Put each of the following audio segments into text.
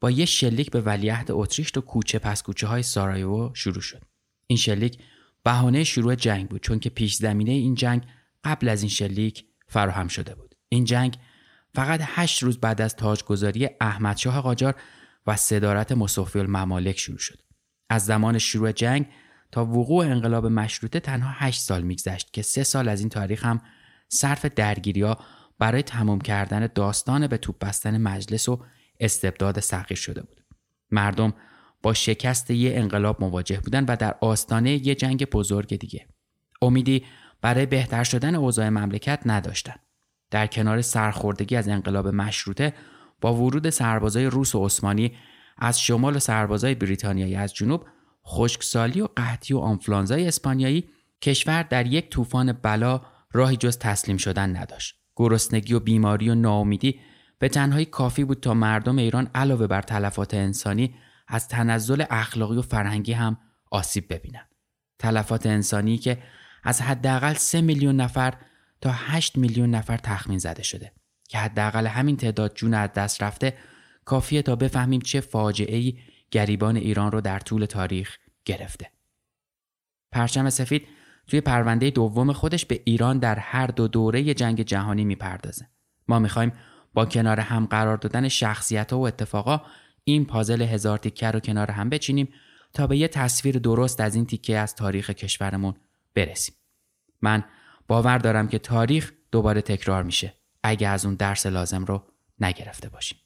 با یه شلیک به ولیعهد اتریش و کوچه پس کوچه های سارایوو شروع شد. این شلیک بهانه شروع جنگ بود چون که پیش زمینه این جنگ قبل از این شلیک فراهم شده بود. این جنگ فقط هشت روز بعد از تاجگذاری احمدشاه قاجار و صدارت مصوفی الممالک شروع شد. از زمان شروع جنگ تا وقوع انقلاب مشروطه تنها هشت سال میگذشت که سه سال از این تاریخ هم صرف درگیری برای تمام کردن داستان به توپ بستن مجلس و استبداد سخیر شده بود. مردم با شکست یه انقلاب مواجه بودن و در آستانه یه جنگ بزرگ دیگه. امیدی برای بهتر شدن اوضاع مملکت نداشتند. در کنار سرخوردگی از انقلاب مشروطه با ورود سربازای روس و عثمانی از شمال و سربازای بریتانیایی از جنوب خشکسالی و قحطی و آنفلانزای اسپانیایی کشور در یک طوفان بلا راهی جز تسلیم شدن نداشت. گرسنگی و بیماری و ناامیدی به تنهایی کافی بود تا مردم ایران علاوه بر تلفات انسانی از تنزل اخلاقی و فرهنگی هم آسیب ببینند. تلفات انسانی که از حداقل 3 میلیون نفر تا 8 میلیون نفر تخمین زده شده که حداقل همین تعداد جون از دست رفته کافیه تا بفهمیم چه فاجعه گریبان ایران رو در طول تاریخ گرفته. پرچم سفید توی پرونده دوم خودش به ایران در هر دو دوره جنگ جهانی می‌پردازه. ما می‌خوایم با کنار هم قرار دادن شخصیت و اتفاقا این پازل هزار تیکه رو کنار هم بچینیم تا به یه تصویر درست از این تیکه از تاریخ کشورمون برسیم. من باور دارم که تاریخ دوباره تکرار میشه اگه از اون درس لازم رو نگرفته باشیم.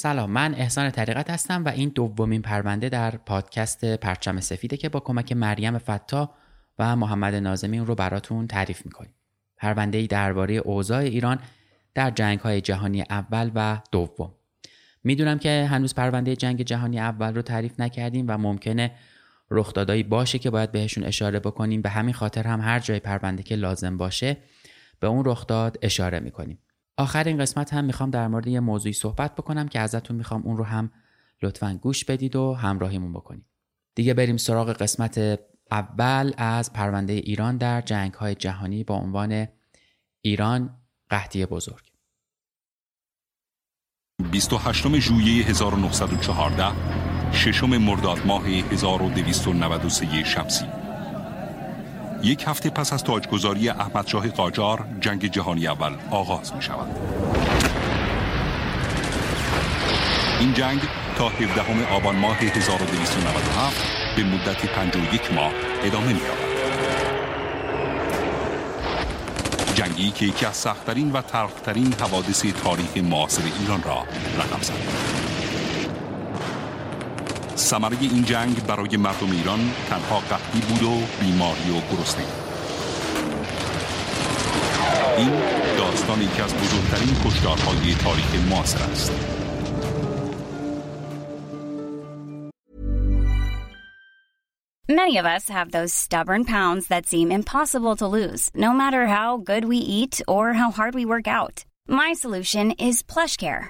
سلام من احسان طریقت هستم و این دومین پرونده در پادکست پرچم سفیده که با کمک مریم فتا و محمد نازمی رو براتون تعریف می‌کنیم. پرونده ای درباره اوضاع ایران در جنگ های جهانی اول و دوم. می‌دونم که هنوز پرونده جنگ جهانی اول رو تعریف نکردیم و ممکنه رخدادایی باشه که باید بهشون اشاره بکنیم به همین خاطر هم هر جای پرونده که لازم باشه به اون رخداد اشاره می‌کنیم. آخر این قسمت هم می‌خوام در مورد یه موضوعی صحبت بکنم که ازتون می‌خوام اون رو هم لطفا گوش بدید و همراهیمون بکنید. دیگه بریم سراغ قسمت اول از پرونده ایران در جنگ های جهانی با عنوان ایران قحطی بزرگ 28 ژوئیه 1914 ششم مرداد ماه 1293 شمسی یک هفته پس از تاجگذاری احمدشاه قاجار جنگ جهانی اول آغاز می شود این جنگ تا 17 آبان ماه 1297 به مدت 51 ماه ادامه می یابد. جنگی که یکی از سختترین و ترخترین حوادث تاریخ معاصر ایران را رقم زد. ثمره این جنگ برای مردم ایران تنها قحطی بود و بیماری و گرسنگی این داستان یکی از بزرگترین کشدارهای تاریخ معاصر است Many of us have those stubborn pounds that seem impossible to lose, no matter how good we eat or how hard we work out. My solution is PlushCare.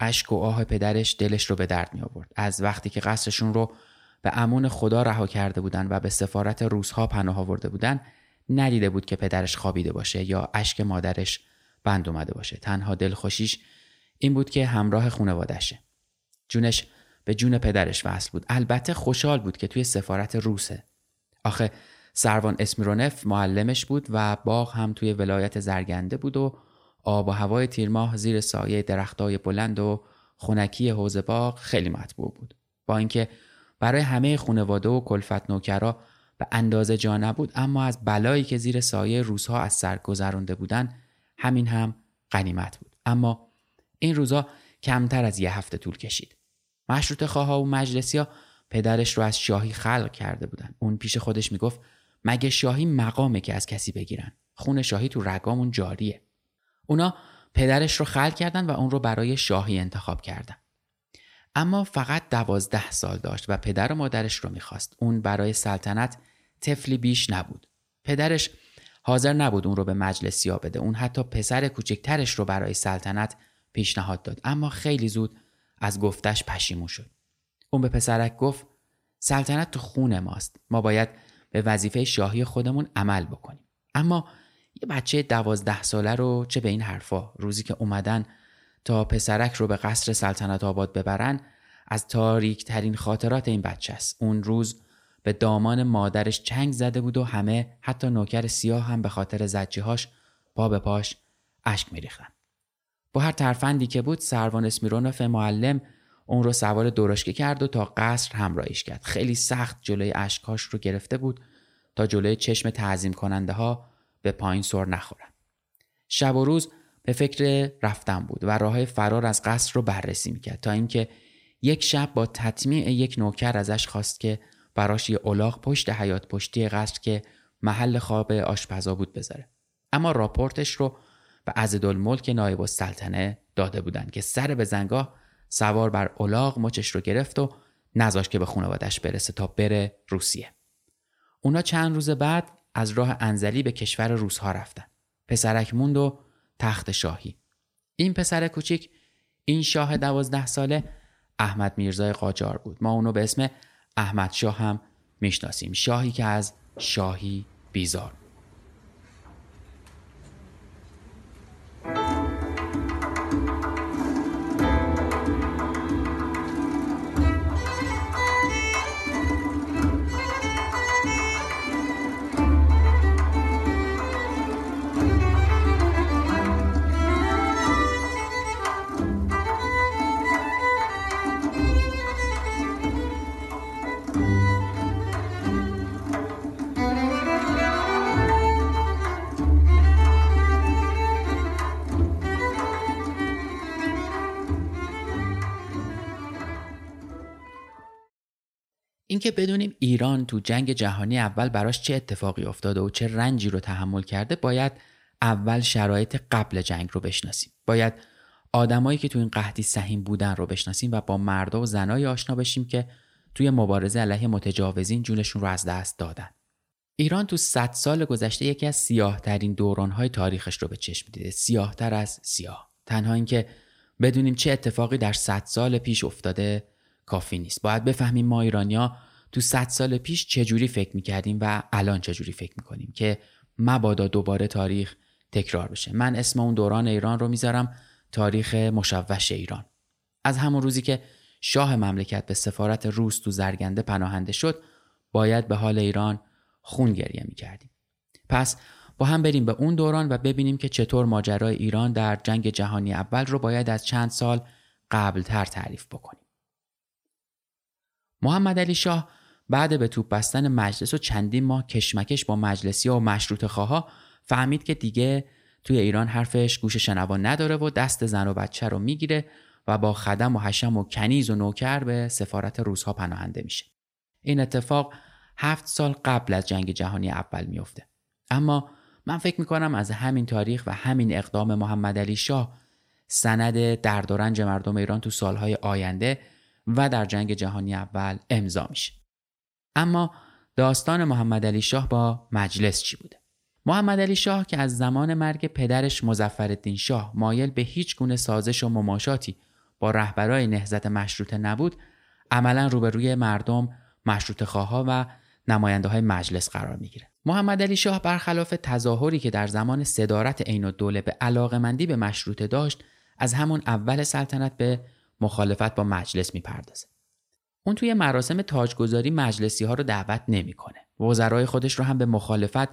اشک و آه پدرش دلش رو به درد می آورد. از وقتی که قصرشون رو به امون خدا رها کرده بودن و به سفارت روزها پناه آورده بودن ندیده بود که پدرش خوابیده باشه یا اشک مادرش بند اومده باشه. تنها دلخوشیش این بود که همراه خونوادشه. جونش به جون پدرش وصل بود. البته خوشحال بود که توی سفارت روسه. آخه سروان اسمیرونف معلمش بود و باغ هم توی ولایت زرگنده بود و آب و هوای تیرماه زیر سایه درختای بلند و خونکی حوز باغ خیلی مطبوع بود. با اینکه برای همه خونواده و کلفت نوکرا به اندازه جا نبود اما از بلایی که زیر سایه روزها از سر گذرانده بودن همین هم غنیمت بود. اما این روزها کمتر از یه هفته طول کشید. مشروط خواه و مجلسی ها پدرش رو از شاهی خلق کرده بودن. اون پیش خودش می‌گفت مگه شاهی مقامه که از کسی بگیرن. خون شاهی تو رگامون جاریه. اونا پدرش رو خلق کردن و اون رو برای شاهی انتخاب کردن. اما فقط دوازده سال داشت و پدر و مادرش رو می‌خواست. اون برای سلطنت تفلی بیش نبود. پدرش حاضر نبود اون رو به مجلسی بده. اون حتی پسر کوچکترش رو برای سلطنت پیشنهاد داد. اما خیلی زود از گفتش پشیمون شد. اون به پسرک گفت سلطنت تو خون ماست. ما باید به وظیفه شاهی خودمون عمل بکنیم. اما یه بچه دوازده ساله رو چه به این حرفا روزی که اومدن تا پسرک رو به قصر سلطنت آباد ببرن از تاریک ترین خاطرات این بچه است. اون روز به دامان مادرش چنگ زده بود و همه حتی نوکر سیاه هم به خاطر زجیهاش پا به پاش اشک میریختن. با هر ترفندی که بود سروان اسمیرونوف معلم اون رو سوار درشکه کرد و تا قصر همراهیش کرد. خیلی سخت جلوی اشکاش رو گرفته بود تا جلوی چشم تعظیم کننده ها به پایین سر نخورن. شب و روز به فکر رفتن بود و راه فرار از قصر رو بررسی می‌کرد تا اینکه یک شب با تطمیع یک نوکر ازش خواست که براش یه الاغ پشت حیات پشتی قصر که محل خواب آشپزا بود بذاره اما راپورتش رو به عزدالملک نایب السلطنه داده بودن که سر به زنگاه سوار بر الاغ مچش رو گرفت و نذاش که به خانوادش برسه تا بره روسیه اونا چند روز بعد از راه انزلی به کشور روسها رفتن. پسرک موند و تخت شاهی. این پسر کوچیک این شاه دوازده ساله احمد میرزای قاجار بود. ما اونو به اسم احمد شاه هم می‌شناسیم. شاهی که از شاهی بیزار اینکه بدونیم ایران تو جنگ جهانی اول براش چه اتفاقی افتاده و چه رنجی رو تحمل کرده باید اول شرایط قبل جنگ رو بشناسیم. باید آدمایی که تو این قحطی سهیم بودن رو بشناسیم و با مردا و زنای آشنا بشیم که توی مبارزه علیه متجاوزین جونشون رو از دست دادن. ایران تو 100 سال گذشته یکی از سیاه ترین دورانهای تاریخش رو به چشم دیده سیاهتر از سیاه. تنها اینکه بدونیم چه اتفاقی در 100 سال پیش افتاده کافی نیست. باید بفهمیم ما ایرانیا تو 100 سال پیش چجوری فکر می‌کردیم و الان چجوری فکر می‌کنیم که مبادا دوباره تاریخ تکرار بشه؟ من اسم اون دوران ایران رو می‌ذارم تاریخ مشوش ایران. از همون روزی که شاه مملکت به سفارت روس تو زرگنده پناهنده شد باید به حال ایران خون گریه می‌کردیم. پس با هم بریم به اون دوران و ببینیم که چطور ماجرای ایران در جنگ جهانی اول رو باید از چند سال قبلتر تعریف بکنیم. محمد علی شاه بعد به توپ بستن مجلس و چندین ماه کشمکش با مجلسی و مشروط خواها فهمید که دیگه توی ایران حرفش گوش شنوان نداره و دست زن و بچه رو می‌گیره و با خدم و حشم و کنیز و نوکر به سفارت روزها پناهنده میشه. این اتفاق هفت سال قبل از جنگ جهانی اول میفته. اما من فکر می‌کنم از همین تاریخ و همین اقدام محمد علی شاه سند درد و رنج مردم ایران تو سالهای آینده و در جنگ جهانی اول امضا میشه. اما داستان محمد علی شاه با مجلس چی بوده؟ محمد علی شاه که از زمان مرگ پدرش مزفرالدین شاه مایل به هیچ گونه سازش و مماشاتی با رهبرای نهضت مشروطه نبود عملا روبروی مردم مشروط خواه و نماینده های مجلس قرار می‌گیره محمد علی شاه برخلاف تظاهری که در زمان صدارت عین الدوله به علاقمندی به مشروطه داشت از همون اول سلطنت به مخالفت با مجلس می‌پردازه اون توی مراسم تاجگذاری مجلسی ها رو دعوت نمی‌کنه. وزرای خودش رو هم به مخالفت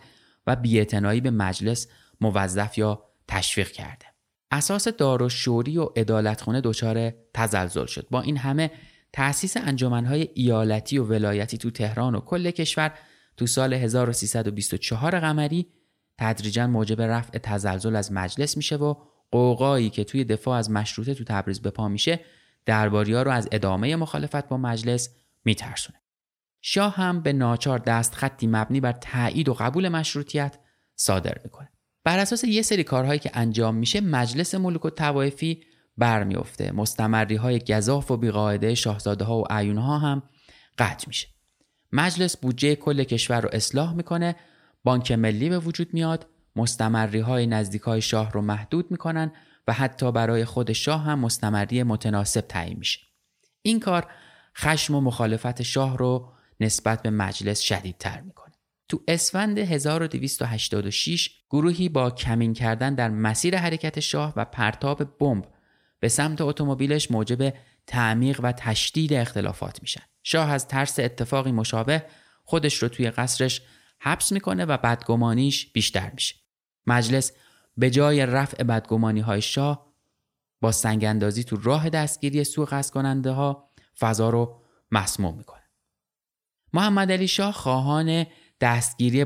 و بیاعتنایی به مجلس موظف یا تشویق کرده. اساس دار و و عدالتخونه دچار تزلزل شد. با این همه تأسیس انجمنهای ایالتی و ولایتی تو تهران و کل کشور تو سال 1324 قمری تدریجا موجب رفع تزلزل از مجلس میشه و قوقایی که توی دفاع از مشروطه تو تبریز به پا میشه درباریا رو از ادامه مخالفت با مجلس میترسونه. شاه هم به ناچار دست خطی مبنی بر تایید و قبول مشروطیت صادر می‌کنه. بر اساس یه سری کارهایی که انجام میشه مجلس ملوک و توایفی برمیفته مستمری های گذاف و بیقاعده شاهزاده ها و عیون ها هم قطع میشه. مجلس بودجه کل کشور رو اصلاح می‌کنه. بانک ملی به وجود میاد. مستمری های نزدیک های شاه رو محدود می‌کنن. و حتی برای خود شاه هم مستمری متناسب تعیین میشه این کار خشم و مخالفت شاه رو نسبت به مجلس شدیدتر می‌کنه تو اسفند 1286 گروهی با کمین کردن در مسیر حرکت شاه و پرتاب بمب به سمت اتومبیلش موجب تعمیق و تشدید اختلافات میشن. شاه از ترس اتفاقی مشابه خودش رو توی قصرش حبس می‌کنه و بدگمانیش بیشتر میشه. مجلس به جای رفع بدگمانی های شاه با سنگاندازی تو راه دستگیری سوء قصد کننده ها فضا رو مسموم می‌کنه. محمد علی شاه خواهان دستگیری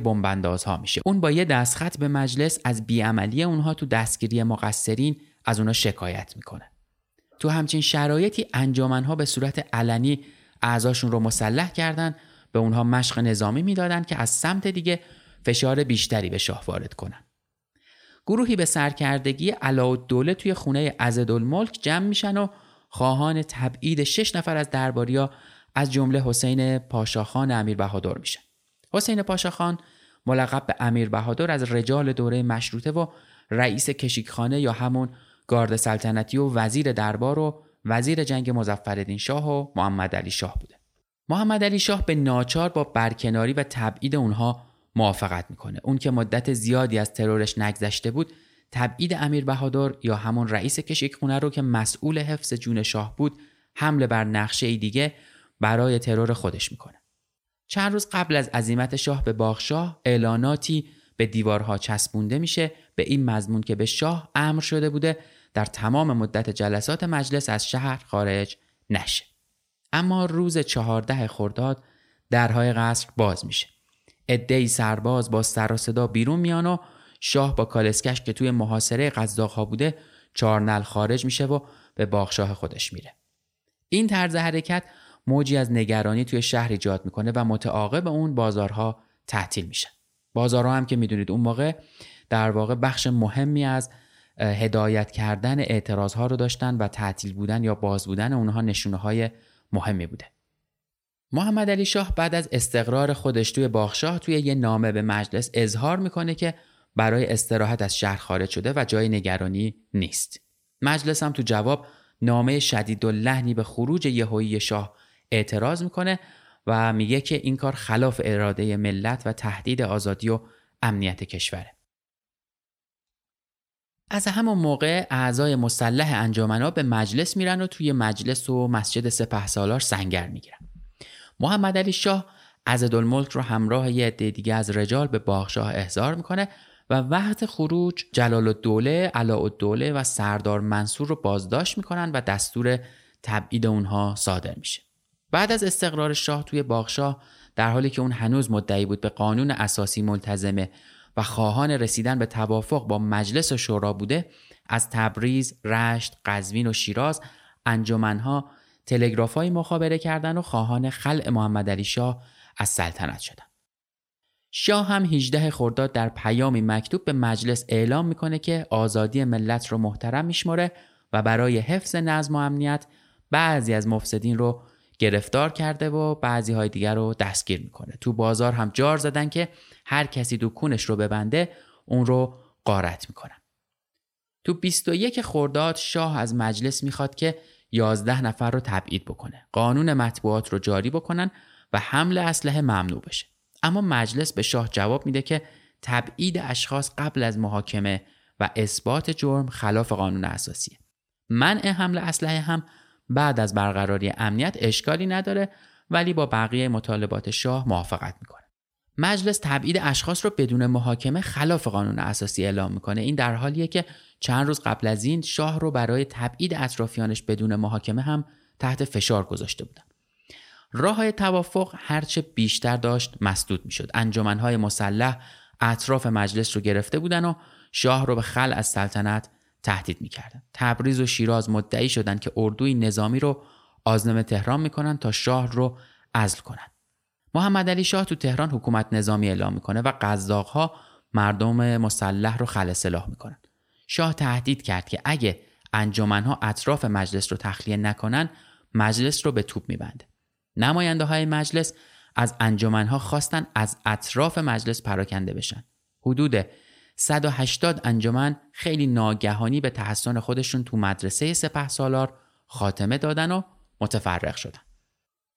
ها میشه. اون با یه دستخط به مجلس از بیعملی اونها تو دستگیری مقصرین از اونها شکایت می‌کنه. تو همچین شرایطی انجامنها به صورت علنی اعضاشون رو مسلح کردن به اونها مشق نظامی می‌دادن که از سمت دیگه فشار بیشتری به شاه وارد کنن. گروهی به سرکردگی دوله توی خونه عزدالملک جمع میشن و خواهان تبعید شش نفر از درباریا از جمله حسین پاشاخان امیر بهادر میشن. حسین پاشاخان ملقب به امیر بهادر از رجال دوره مشروطه و رئیس کشیکخانه یا همون گارد سلطنتی و وزیر دربار و وزیر جنگ مظفرالدین شاه و محمد علی شاه بوده. محمد علی شاه به ناچار با برکناری و تبعید اونها موافقت می‌کنه. اون که مدت زیادی از ترورش نگذشته بود تبعید امیر بهادر یا همون رئیس کشیکخونه رو که مسئول حفظ جون شاه بود حمله بر نقشه ای دیگه برای ترور خودش می‌کنه. چند روز قبل از عزیمت شاه به باغشاه اعلاناتی به دیوارها چسبونده میشه. به این مضمون که به شاه امر شده بوده در تمام مدت جلسات مجلس از شهر خارج نشه. اما روز چهارده خرداد درهای قصر باز میشه. عدهای سرباز با سر صدا بیرون میان و شاه با کالسکش که توی محاصره قزاقها بوده چارنل خارج میشه و به باغشاه خودش میره. این طرز حرکت موجی از نگرانی توی شهر ایجاد می‌کنه و متعاقب اون بازارها تعطیل میشن بازارها هم که می‌دونید اون موقع در واقع بخش مهمی از هدایت کردن اعتراض ها رو داشتن و تعطیل بودن یا باز بودن اونها نشونه های مهمی بوده. محمد علی شاه بعد از استقرار خودش توی باغشاه توی یه نامه به مجلس اظهار می‌کنه که برای استراحت از شهر خارج شده و جای نگرانی نیست مجلس هم تو جواب نامه شدید و لحنی به خروج یهویی شاه اعتراض می‌کنه و میگه که این کار خلاف اراده ملت و تهدید آزادی و امنیت کشوره. از همون موقع اعضای مسلح انجمنا به مجلس میرن و توی مجلس و مسجد سپه سالار سنگر می‌گیرن. محمد علی شاه عزدالملک رو همراه یه عده دیگه از رجال به باغشاه احضار می‌کنه و وقت خروج جلال الدوله، علاء الدوله و سردار منصور رو بازداشت می‌کنن و دستور تبعید اونها صادر میشه. بعد از استقرار شاه توی باغشاه در حالی که اون هنوز مدعی بود به قانون اساسی ملتزمه و خواهان رسیدن به توافق با مجلس و شورا بوده از تبریز، رشت، قزوین و شیراز انجمنها تلگراف های مخابره کردن و خواهان خلع محمد علی شاه از سلطنت شدن. شاه هم 18 خرداد در پیامی مکتوب به مجلس اعلام می‌کنه که آزادی ملت رو محترم میشمره و برای حفظ نظم و امنیت بعضی از مفسدین رو گرفتار کرده و بعضی های دیگر رو دستگیر می‌کنه تو بازار هم جار زدن که هر کسی دکونش رو ببنده اون رو قارت می‌کنن تو 21 خرداد شاه از مجلس می‌خواد که 11 نفر رو تبعید بکنه. قانون مطبوعات رو جاری بکنن و حمل اسلحه ممنوع بشه. اما مجلس به شاه جواب میده که تبعید اشخاص قبل از محاکمه و اثبات جرم خلاف قانون اساسیه. منع حمل اسلحه هم بعد از برقراری امنیت اشکالی نداره ولی با بقیه مطالبات شاه موافقت می‌کنه. مجلس تبعید اشخاص رو بدون محاکمه خلاف قانون اساسی اعلام می‌کنه. این در حالیه که چند روز قبل از این شاه رو برای تبعید اطرافیانش بدون محاکمه هم تحت فشار گذاشته بودن. راه های توافق هرچه بیشتر داشت مسدود می‌شد. انجمنهای مسلح اطراف مجلس رو گرفته بودن و شاه رو به خل از سلطنت تهدید می‌کردن. تبریز و شیراز مدعی شدند که اردوی نظامی رو آزنم تهران می‌کنن تا شاه رو عزل کنند محمد علی شاه تو تهران حکومت نظامی اعلام می‌کنه و قزاقها مردم مسلح رو خل سلاح می‌کنن. شاه تهدید کرد که اگه انجمنها اطراف مجلس رو تخلیه نکنن مجلس رو به توپ میبنده. نماینده های مجلس از انجمنها خواستن از اطراف مجلس پراکنده بشن. حدود 180 انجمن خیلی ناگهانی به تحسن خودشون تو مدرسه سپه سالار خاتمه دادن و متفرق شدن.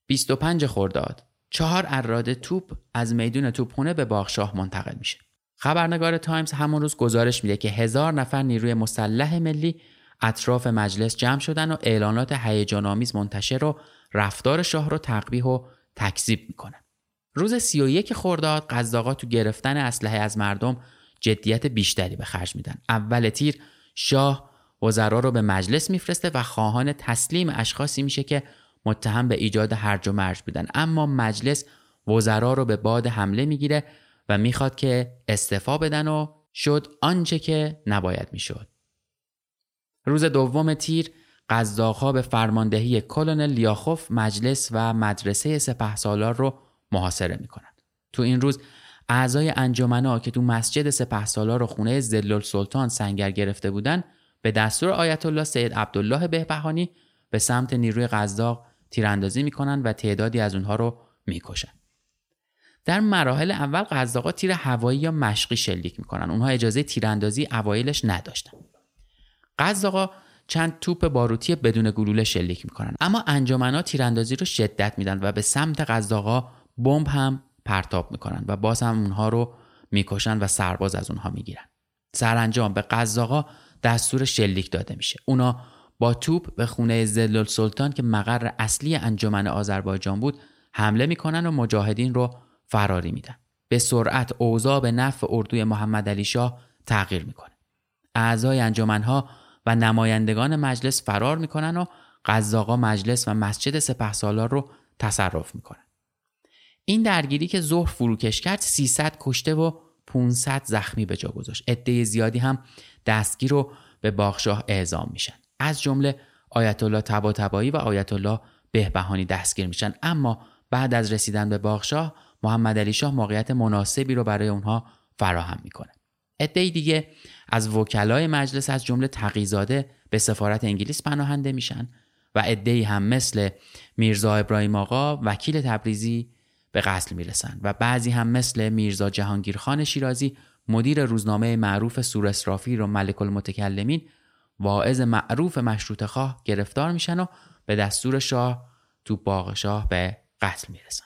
25 خرداد چهار اراده توپ از میدون توپخونه به باغشاه منتقل میشه. خبرنگار تایمز همون روز گزارش میده که هزار نفر نیروی مسلح ملی اطراف مجلس جمع شدن و اعلانات هیجانآمیز منتشر و رفتار شاه رو تقبیح و تکذیب می‌کنن. روز 31 خرداد قزاقا تو گرفتن اسلحه از مردم جدیت بیشتری به خرج میدن اول تیر شاه وزرا رو به مجلس میفرسته و خواهان تسلیم اشخاصی میشه که متهم به ایجاد هرج و مرج بودن. اما مجلس وزرا رو به باد حمله می‌گیره و می‌خواد که استعفا بدن و شد آنچه که نباید می‌شد. روز دوم تیر قزاقها به فرماندهی کلونل لیاخوف مجلس و مدرسه سپه سالار رو محاصره می‌کنند. تو این روز اعضای انجمنا که تو مسجد سپه سالار و خونه زلال سلطان سنگر گرفته بودن به دستور آیت الله سید عبدالله بهبهانی به سمت نیروی قزاق تیراندازی می‌کنن و تعدادی از اونها رو می‌کشن. در مراحل اول قزاقا تیر هوایی یا مشقی شلیک می‌کنن. اونها اجازه تیراندازی اوایلش نداشتن. قزاقا چند توپ باروتی بدون گلوله شلیک می‌کنن. اما انجمنا تیراندازی رو شدت میدن و به سمت قزاقا بمب هم پرتاب می‌کنن و باز هم اونها رو می‌کشن و سرباز از اونها می‌گیرن. سرانجام به قزاقا دستور شلیک داده میشه. اونا با توپ به خونه زلال سلطان که مقر اصلی انجمن آذربایجان بود حمله می‌کنن و مجاهدین رو فراری میدن. به سرعت اوضاع به نفع اردوی محمد علی شاه تغییر می‌کنه. اعضای انجمنها و نمایندگان مجلس فرار می‌کنن و قزاقا مجلس و مسجد سپهسالار رو تصرف می‌کنن. این درگیری که ظهر فروکش کرد 300 کشته و 500 زخمی به جا گذاشت. عده زیادی هم دستگیر رو به باغشاه اعزام میشن. از جمله آیت الله طباطبایی و آیت الله بهبهانی دستگیر میشن. اما بعد از رسیدن به باغشاه محمد علی شاه موقعیت مناسبی رو برای اونها فراهم می‌کنه. عده دیگه از وکلای مجلس از جمله تقیزاده به سفارت انگلیس پناهنده میشن و عده هم مثل میرزا ابراهیم آقا وکیل تبریزی به قتل می‌رسند و بعضی هم مثل میرزا جهانگیرخان شیرازی مدیر روزنامه معروف سور اسرافی و ملک المتکلمین واعظ معروف مشروط خواه گرفتار میشن و به دستور شاه تو باغ شاه به قتل می‌رسن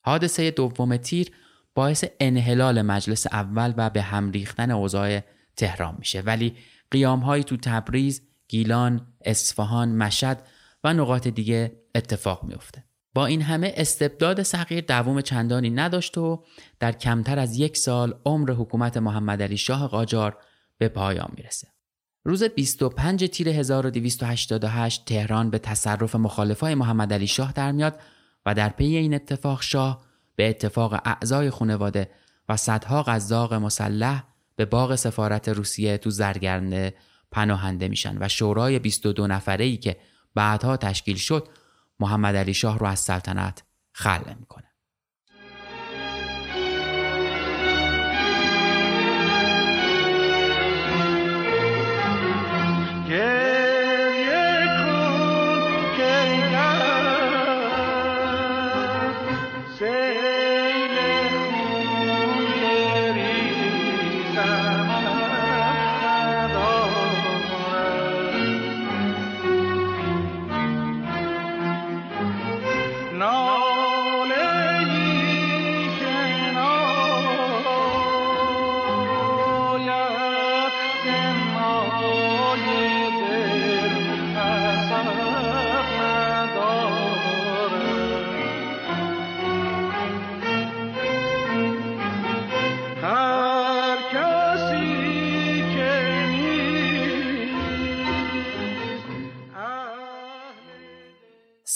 حادثه دوم تیر باعث انحلال مجلس اول و به هم ریختن اوضاع تهران میشه ولی قیام تو تبریز، گیلان، اصفهان، مشهد و نقاط دیگه اتفاق میفته. با این همه استبداد صغیر دوام چندانی نداشت و در کمتر از یک سال عمر حکومت محمد علی شاه قاجار به پایان می‌رسه. روز 25 تیر 1288 تهران به تصرف مخالفای محمد علی شاه در میاد و در پی این اتفاق شاه به اتفاق اعضای خانواده و صدها قزاق مسلح به باغ سفارت روسیه تو زرگرنه پناهنده میشن و شورای 22 نفره ای که بعدها تشکیل شد محمد علی شاه رو از سلطنت خلع می‌کنه.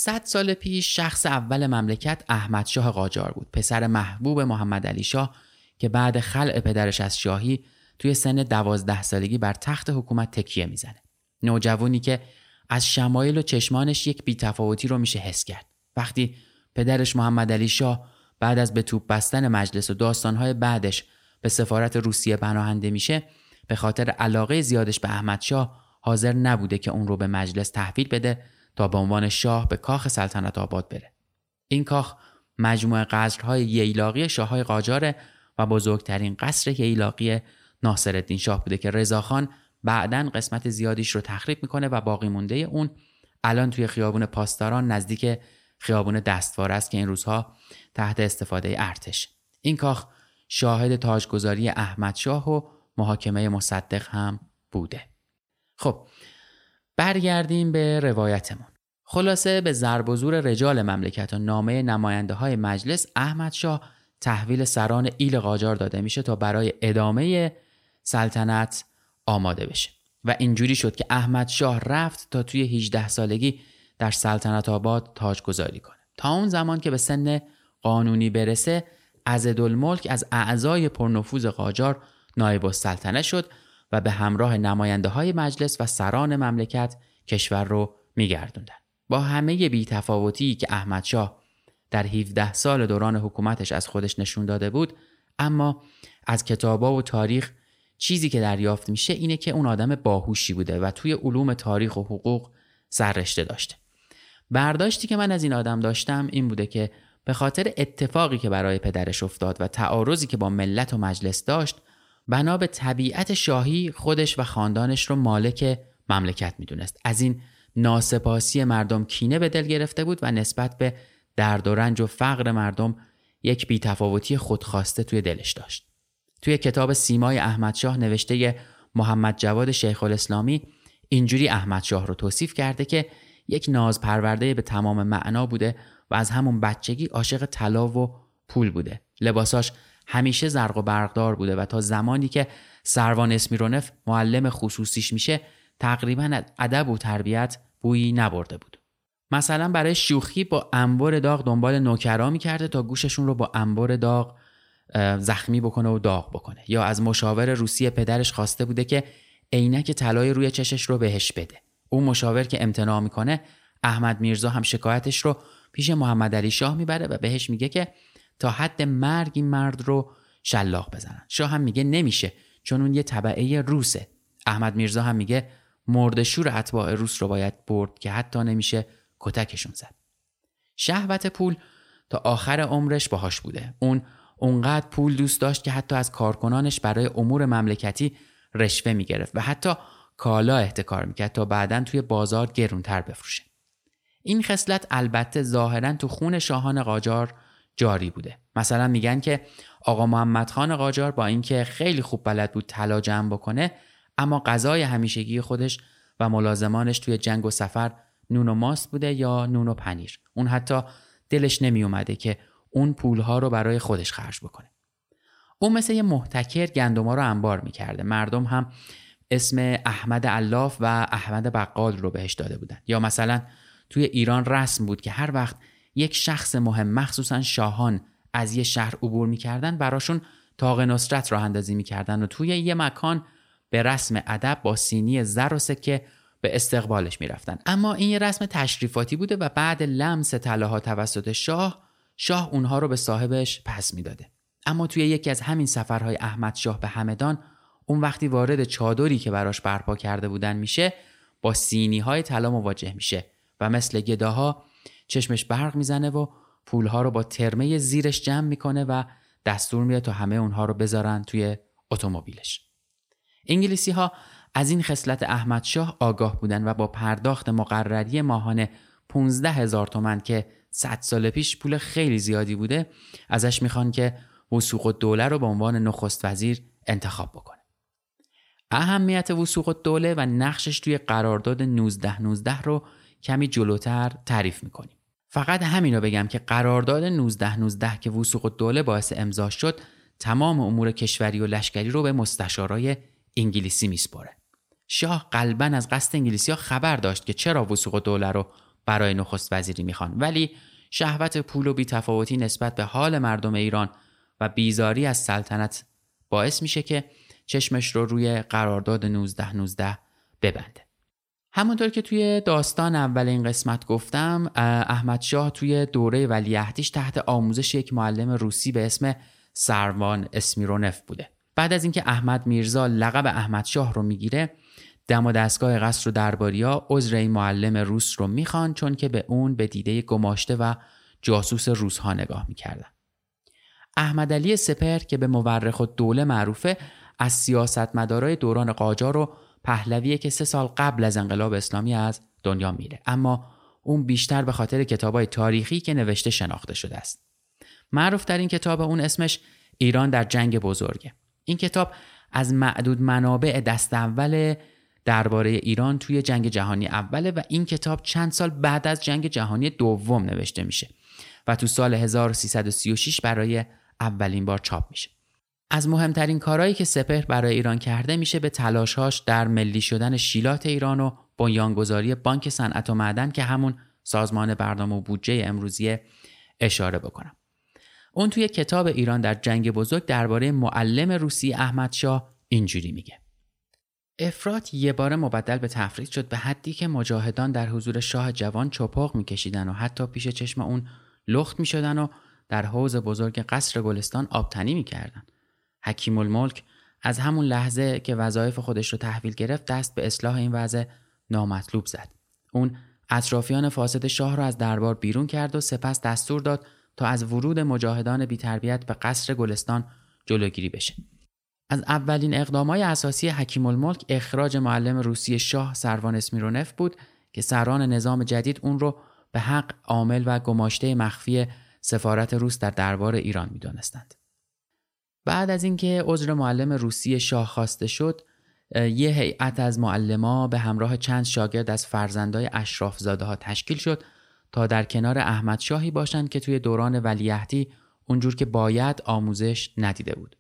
صد سال پیش شخص اول مملکت احمد شاه قاجار بود. پسر محبوب محمد علی شاه که بعد خلع پدرش از شاهی توی سن دوازده سالگی بر تخت حکومت تکیه می‌زنه. نوجوانی که از شمایل و چشمانش یک بیتفاوتی رو میشه حس کرد. وقتی پدرش محمد علی شاه بعد از به توپ بستن مجلس و داستانهای بعدش به سفارت روسیه پناهنده میشه به خاطر علاقه زیادش به احمد شاه حاضر نبوده که اون رو به مجلس تحویل بده تا به عنوان شاه به کاخ سلطنت آباد بره. این کاخ مجموعه قصرهای ییلاقی شاههای قاجاره و بزرگترین قصر ییلاقی ناصرالدین شاه بوده که رضاخان بعدا قسمت زیادیش رو تخریب می‌کنه و باقی مونده اون الان توی خیابون پاسداران نزدیک خیابون دستوار است که این روزها تحت استفاده ارتش. این کاخ شاهد تاجگذاری احمد شاه و محاکمه مصدق هم بوده. خب برگردیم به روایتمون. خلاصه به ضرب و زور رجال مملکت و نامه نماینده های مجلس احمد شاه تحویل سران ایل قاجار داده میشه تا برای ادامه سلطنت آماده بشه. و اینجوری شد که احمد شاه رفت تا توی 18 سالگی در سلطنت آباد تاج گذاری کنه. تا اون زمان که به سن قانونی برسه عزدالملک از اعضای پرنفوذ قاجار نایب السلطنه شد و به همراه نماینده های مجلس و سران مملکت کشور رو میگردوندن. با همه بیتفاوتی که احمد شاه در 17 سال دوران حکومتش از خودش نشون داده بود اما از کتابا و تاریخ چیزی که دریافت میشه اینه که اون آدم باهوشی بوده و توی علوم تاریخ و حقوق سررشته داشته. برداشتی که من از این آدم داشتم این بوده که به خاطر اتفاقی که برای پدرش افتاد و تعارضی که با ملت و مجلس داشت بنا به طبیعت شاهی خودش و خاندانش رو مالک مملکت می‌دونست. از این ناسپاسی مردم کینه به دل گرفته بود و نسبت به درد و رنج و فقر مردم یک بیتفاوتی خودخواسته توی دلش داشت. توی کتاب سیمای احمدشاه نوشته محمد جواد شیخ الاسلامی اینجوری احمدشاه رو توصیف کرده که یک ناز پرورده به تمام معنا بوده و از همون بچگی عاشق طلا و پول بوده. لباساش همیشه زرق و برقدار بوده و تا زمانی که سروان اسمیرونف معلم خصوصیش میشه تقریبا ادب و تربیت بویی نبرده بود. مثلا برای شوخی با انبار داغ دنبال نوکرا می‌کرده تا گوششون رو با انبار داغ زخمی بکنه و داغ بکنه. یا از مشاور روسی پدرش خواسته بوده که عینک طلای روی چشش رو بهش بده. اون مشاور که امتناع می‌کنه احمد میرزا هم شکایتش رو پیش محمد علی شاه می‌بره و بهش میگه که تا حد مرگ این مرد رو شلاق بزنن. شاه هم میگه نمیشه چون اون یه طبعه روسه. احمد میرزا هم میگه مردشور اتباع روس رو باید برد که حتی نمیشه کتکشون زد. شهوت پول تا آخر عمرش باهاش بوده. اون اونقدر پول دوست داشت که حتی از کارکنانش برای امور مملکتی رشوه می‌گرفت و حتی کالا احتکار می‌کرد تا بعدا توی بازار گرونتر بفروشه. این خصلت البته ظاهرا تو خون شاهان قاجار جاری بوده. مثلا میگن که آقا محمد خان قاجار با اینکه خیلی خوب بلد بود طلا جمع بکنه اما غذای همیشگی خودش و ملازمانش توی جنگ و سفر نون و ماست بوده یا نون و پنیر. اون حتی دلش نمی اومده که اون پولها رو برای خودش خرج بکنه. اون مثل یه محتکر گندما رو انبار می‌کرده. مردم هم اسم احمد علاف و احمد بقال رو بهش داده بودن. یا مثلا توی ایران رسم بود که هر وقت یک شخص مهم مخصوصا شاهان از یه شهر عبور می‌کردن براشون تاق نصرت راه اندازی می‌کردن و توی یه مکان به رسم ادب با سینی زر و سکه به استقبالش می‌رفتن. اما این یه رسم تشریفاتی بوده و بعد لمس طلاها توسط شاه شاه اونها رو به صاحبش پس می‌داده. اما توی یکی از همین سفرهای احمد شاه به همدان اون وقتی وارد چادری که براش برپا کرده بودن میشه با سینی های طلا مواجه میشه و مثل گداها چشمش برق می‌زنه و پولها رو با ترمه زیرش جمع می‌کنه و دستور میده تا همه اونها رو بذارن توی اتومبیلش انگلیسی ها از این خصلت احمد شاه آگاه بودن و با پرداخت مقرری ماهانه 15 هزار تومن که 100 سال پیش پول خیلی زیادی بوده ازش می‌خوان که وسوق الدوله رو به عنوان نخست وزیر انتخاب بکنه. اهمیت وسوق الدوله و نقشش توی قرارداد 19 19 رو کمی جلوتر تعریف می‌کنیم. فقط همین رو بگم که قرارداد 19 19 که وسوق الدوله باعث امضا شد تمام امور کشوری و لشکری رو به مستشارای انگلیسی میسپره. شاه قلبا از قصد انگلیسی ها خبر داشت که چرا وسوق الدوله رو برای نخست وزیری می‌خوان ولی شهوت پول و بیتفاوتی نسبت به حال مردم ایران و بیزاری از سلطنت باعث میشه که چشمش رو روی قرارداد 19 19 ببنده همونطور که توی داستان اول این قسمت گفتم احمد شاه توی دوره ولیعهدیش تحت آموزش یک معلم روسی به اسم سروان اسمیرونف بوده. بعد از اینکه احمد میرزا لقب احمد شاه رو می‌گیره دم و دستگاه قصر و درباریا عذر این معلم روس رو می‌خوان چون که به اون به دیده گماشته و جاسوس روزها نگاه می‌کردن. احمد علی سپر که به مورخ و دوله معروفه از سیاستمدارای دوران قاجار و پهلویه که سه سال قبل از انقلاب اسلامی از دنیا میره. اما اون بیشتر به خاطر کتابای تاریخی که نوشته شناخته شده است. معروف در این کتاب اون اسمش ایران در جنگ بزرگه. این کتاب از معدود منابع دست اول درباره ایران توی جنگ جهانی اوله و این کتاب چند سال بعد از جنگ جهانی دوم نوشته میشه و تو سال 1336 برای اولین بار چاپ میشه. از مهمترین کارهایی که سپهر برای ایران کرده میشه به تلاشهاش در ملی شدن شیلات ایران و بنیانگذاری بانک صنعت و معدن که همون سازمان برنامه و بودجه امروزی اشاره بکنم. اون توی کتاب ایران در جنگ بزرگ درباره معلم روسی احمد شاه اینجوری میگه. افراد یه بار مبدل به تفرید شد به حدی که مجاهدان در حضور شاه جوان چپاق میکشیدن و حتی پیش چشم اون لخت می‌شدن و در حوز بزرگ قصر گلستان آبتنی می‌کردن حکیم الملک از همون لحظه که وظایف خودش رو تحویل گرفت دست به اصلاح این وضع نامطلوب زد اون اطرافیان فاسد شاه را از دربار بیرون کرد و سپس دستور داد تا از ورود مجاهدان بیتربیت به قصر گلستان جلوگیری بشه از اولین اقدامای اساسی حکیم الملک اخراج معلم روسی شاه سروان اسمیرونف بود که سران نظام جدید اون رو به حق عامل و گماشته مخفی سفارت روس در دربار ایران می‌دانستند. بعد از اینکه عذر معلم روسی شاه خواسته شد یه هیئت از معلما به همراه چند شاگرد از فرزندای اشراف زاده ها تشکیل شد تا در کنار احمد شاهی باشند که توی دوران ولیعهدی اونجور که باید آموزش ندیده بود.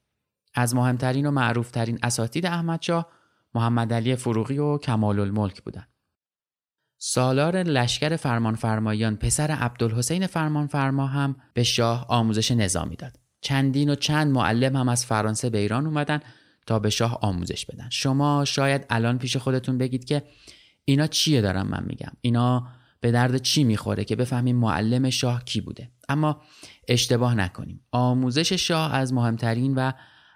از مهمترین و معروفترین اساتید احمد شاه محمد علی فروغی و کمال الملک بودند. سالار لشکر فرمانفرمایان پسر عبدالحسین فرمانفرما هم به شاه آموزش نظامی داد. چندین و چند معلم هم از فرانسه به ایران اومدن تا به شاه آموزش بدن. شما شاید الان پیش خودتون بگید که اینا چیه دارم من میگم؟ اینا به درد چی می‌خوره که بفهمیم معلم شاه کی بوده؟ اما اشتباه نکنیم. آموزش شاه از مهمترین و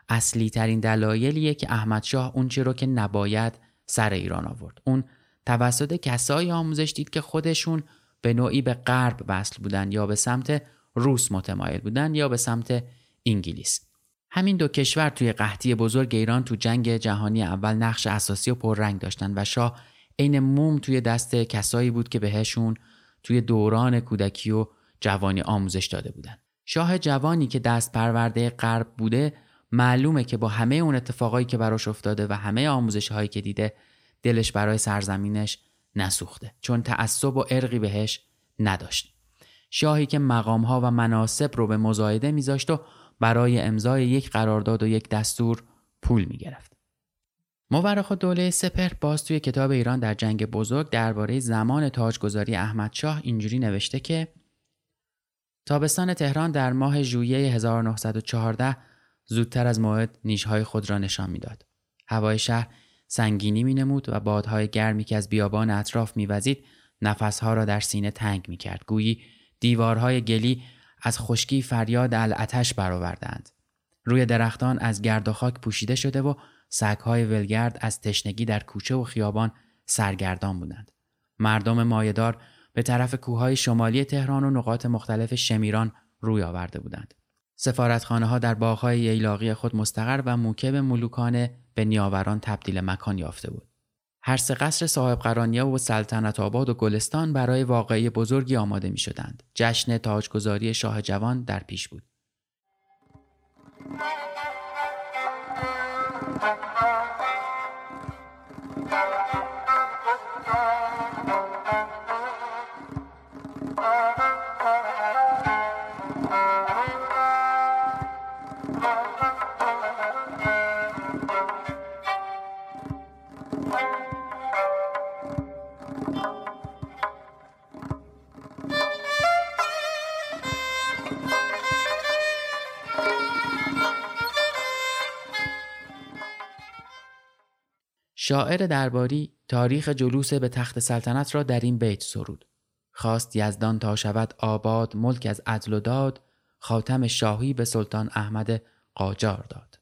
اصلی ترین دلایلیه که احمد شاه اون رو که نباید سر ایران آورد. اون توسط کسایی آموزش دید که خودشون به نوعی به غرب وصل بودن یا به سمت روس متمایل بودن یا به سمت انگلیس. همین دو کشور توی قحطی بزرگ ایران تو جنگ جهانی اول نقش اساسی و پررنگ داشتن و شاه عین موم توی دست کسایی بود که بهشون توی دوران کودکی و جوانی آموزش داده بودن. شاه جوانی که دست پرورده غرب بوده معلومه که با همه اون اتفاقایی که براش افتاده و همه آموزش هایی که دیده دلش برای سرزمینش نسوخته. چون تعصب و ارقی بهش نداشت. شاهی که مقام ها و مناسب رو به مزایده میذاشت و برای امضای یک قرارداد و یک دستور پول می‌گرفت مورخ دوله سپر باز توی کتاب ایران در جنگ بزرگ درباره زمان تاجگذاری احمد شاه اینجوری نوشته که تابستان تهران در ماه ژوئیه 1914 زودتر از موعد نیشهای خود را نشان می‌داد. هوای شهر سنگینی می نمود و بادهای گرمی که از بیابان اطراف میوزید نفسها را در سینه تنگ می کرد. گویی دیوارهای گلی از خشکی فریاد الاتش برآوردند. روی درختان از گرد و خاک پوشیده شده و سگهای ولگرد از تشنگی در کوچه و خیابان سرگردان بودند. مردم مایدار به طرف کوههای شمالی تهران و نقاط مختلف شمیران روی آورده بودند. سفارتخانه ها در باغهای ییلاقی خود مستقر و موکب ملوکانه به نیاوران تبدیل مکان یافته بود. هر سه قصر صاحب قرانیه و سلطنت آباد و گلستان برای واقعی بزرگی آماده می شدند. جشن تاجگذاری شاه جوان در پیش بود. شاعر درباری تاریخ جلوس به تخت سلطنت را در این بیت سرود. خواست یزدان تا شود آباد ملک از عدل و داد خاتم شاهی به سلطان احمد قاجار داد.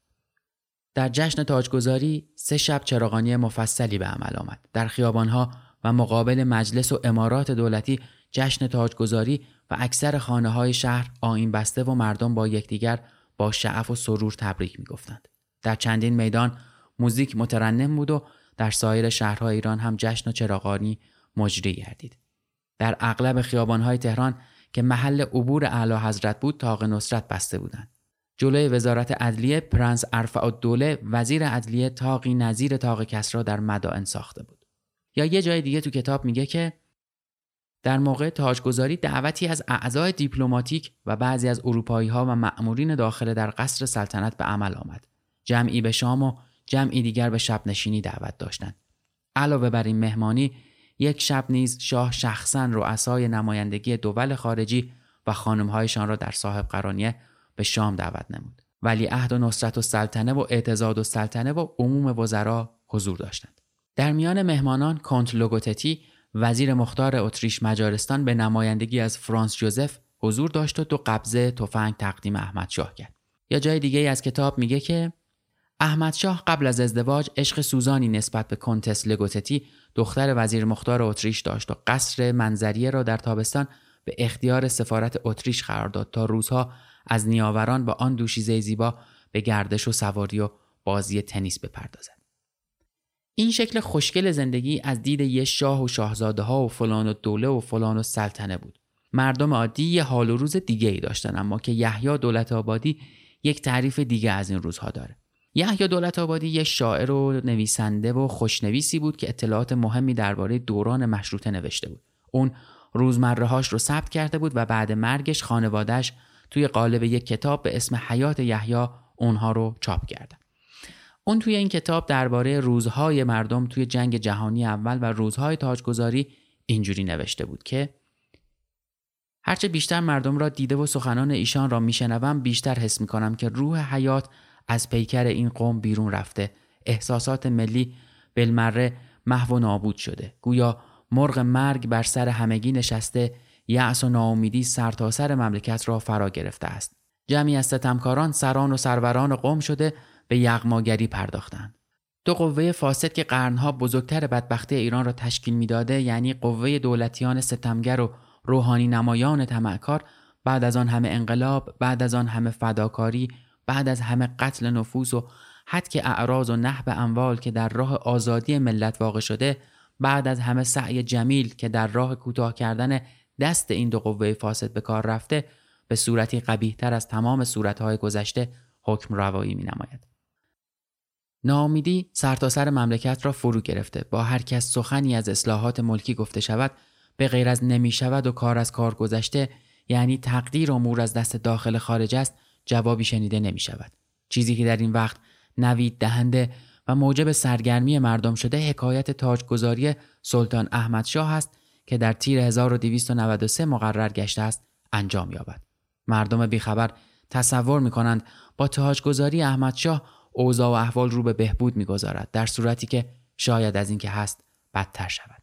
در جشن تاجگذاری سه شب چراغانی مفصلی به عمل آمد. در خیابانها و مقابل مجلس و امارات دولتی جشن تاجگذاری و اکثر خانه های شهر آین بسته و مردم با یکدیگر با شعف و سرور تبریک می گفتند. در چندین میدان موزیک مترنم بود و در سایر شهرهای ایران هم جشن و چراغانی مجری گردید. در اغلب خیابانهای تهران که محل عبور اعلی حضرت بود طاق نصرت بسته بودند. جلوی وزارت عدلیه پرنس ارفع‌الدوله وزیر عدلیه طاقی نظیر طاق کسری در مدائن ساخته بود. یا یه جای دیگه تو کتاب میگه که در موقع تاجگذاری دعوتی از اعضای دیپلماتیک و بعضی از اروپایی ها و مأمورین داخل در قصر سلطنت به عمل آمد. جمعی به شام و جمعی دیگر به شب نشینی دعوت داشتند. علاوه بر این مهمانی یک شب نیز شاه شخصا رؤسای نمایندگی دول خارجی و خانمهایشان را در صاحب قرانیه به شام دعوت نمود. ولی عهد و نصرت و سلطنه و اعتزاد و سلطنه و عموم وزرا حضور داشتند. در میان مهمانان کانت لوگوتتی وزیر مختار اتریش مجارستان به نمایندگی از فرانس جوزف حضور داشت و دو قبضه تفنگ تقدیم احمد شاه کرد. یا جای دیگه از کتاب میگه که احمد شاه قبل از ازدواج عشق سوزانی نسبت به کنتس لگوتتی دختر وزیر مختار اتریش داشت و قصر منظریه را در تابستان به اختیار سفارت اتریش قرار داد تا روزها از نیاوران با آن دوشیزه زیبا به گردش و سواری و بازی تنیس بپردازد. این شکل خوشگل زندگی از دید یه شاه و شاهزاده ها و فلان و دوله و فلان و سلطنه بود. مردم عادی یه حال و روز دیگه ای داشتن اما که یحیی دولت آبادی یک تعریف دیگه از این روزها داره. یحیی دولت آبادی یه شاعر و نویسنده و خوشنویسی بود که اطلاعات مهمی درباره دوران مشروطه نوشته بود. اون روزمرههاش رو ثبت کرده بود و بعد مرگش خانوادهش توی قالب یک کتاب به اسم حیات یحیی اونها رو چاپ کرده. اون توی این کتاب درباره روزهای مردم توی جنگ جهانی اول و روزهای تاجگذاری اینجوری نوشته بود که هرچه بیشتر مردم را دیده و سخنان ایشان را میشنوم بیشتر حس می‌کنم که روح حیات از پیکر این قوم بیرون رفته. احساسات ملی بلمره محو و نابود شده. گویا مرغ مرگ بر سر همگی نشسته یأس و ناامیدی سرتاسر سر مملکت را فرا گرفته است. جمعی از ستمکاران سران و سروران قوم شده به یغماگری پرداختند. دو قوه فاسد که قرنها بزرگتر بدبختی ایران را تشکیل می‌داده یعنی قوه دولتیان ستمگر و روحانی نمایان تمعکار بعد از آن همه انقلاب بعد از آن همه فداکاری بعد از همه قتل نفوس و حد اعراض و نحب اموال که در راه آزادی ملت واقع شده بعد از همه سعی جمیل که در راه کوتاه کردن دست این دو قوه فاسد به کار رفته به صورتی قبیهتر از تمام صورتهای گذشته حکم روایی می نماید. ناامیدی سرتاسر سر مملکت را فرو گرفته با هر کس سخنی از اصلاحات ملکی گفته شود به غیر از نمی شود و کار از کار گذشته یعنی تقدیر امور از دست داخل خارج است جوابی شنیده نمی شود. چیزی که در این وقت نوید دهنده و موجب سرگرمی مردم شده حکایت تاجگذاری سلطان احمد شاه است که در تیر 1293 مقرر گشته است انجام یابد. مردم بیخبر تصور می کنند با تاجگذاری احمد شاه اوضاع و احوال رو به بهبود می‌گذارد در صورتی که شاید از اینکه هست بدتر شود.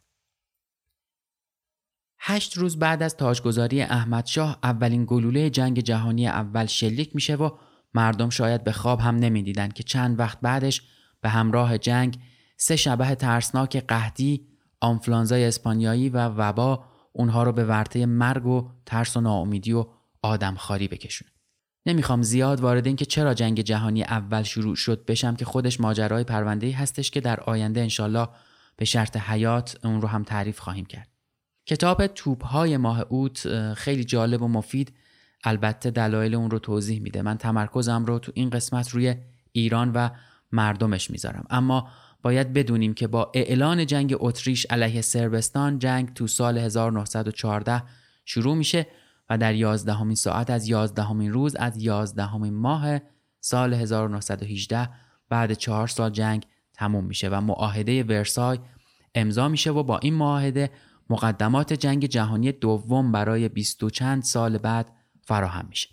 هشت روز بعد از تاجگذاری احمد شاه اولین گلوله جنگ جهانی اول شلیک میشه و مردم شاید به خواب هم نمی‌دیدند که چند وقت بعدش به همراه جنگ سه شبه ترسناک قحطی، آنفلانزای اسپانیایی و وبا اونها رو به ورطه مرگ و ترس و ناامیدی و آدمخواری بکشونه. نمی‌خوام زیاد وارد این که چرا جنگ جهانی اول شروع شد بشم که خودش ماجرای پرونده هستش که در آینده انشالله به شرط حیات اون رو هم تعریف خواهیم کرد. کتاب توپ های ماه اوت خیلی جالب و مفید. البته دلایل اون رو توضیح میده. من تمرکزم رو تو این قسمت روی ایران و مردمش می‌ذارم. اما باید بدونیم که با اعلان جنگ اتریش علیه سربستان جنگ تو سال 1914 شروع میشه و در یازدهمین ساعت از یازدهمین روز از یازدهمین ماه سال 1918 بعد چهار سال جنگ تموم میشه و معاهده ورسای امضا میشه و با این معاهده مقدمات جنگ جهانی دوم برای بیست و چند سال بعد فراهم میشه.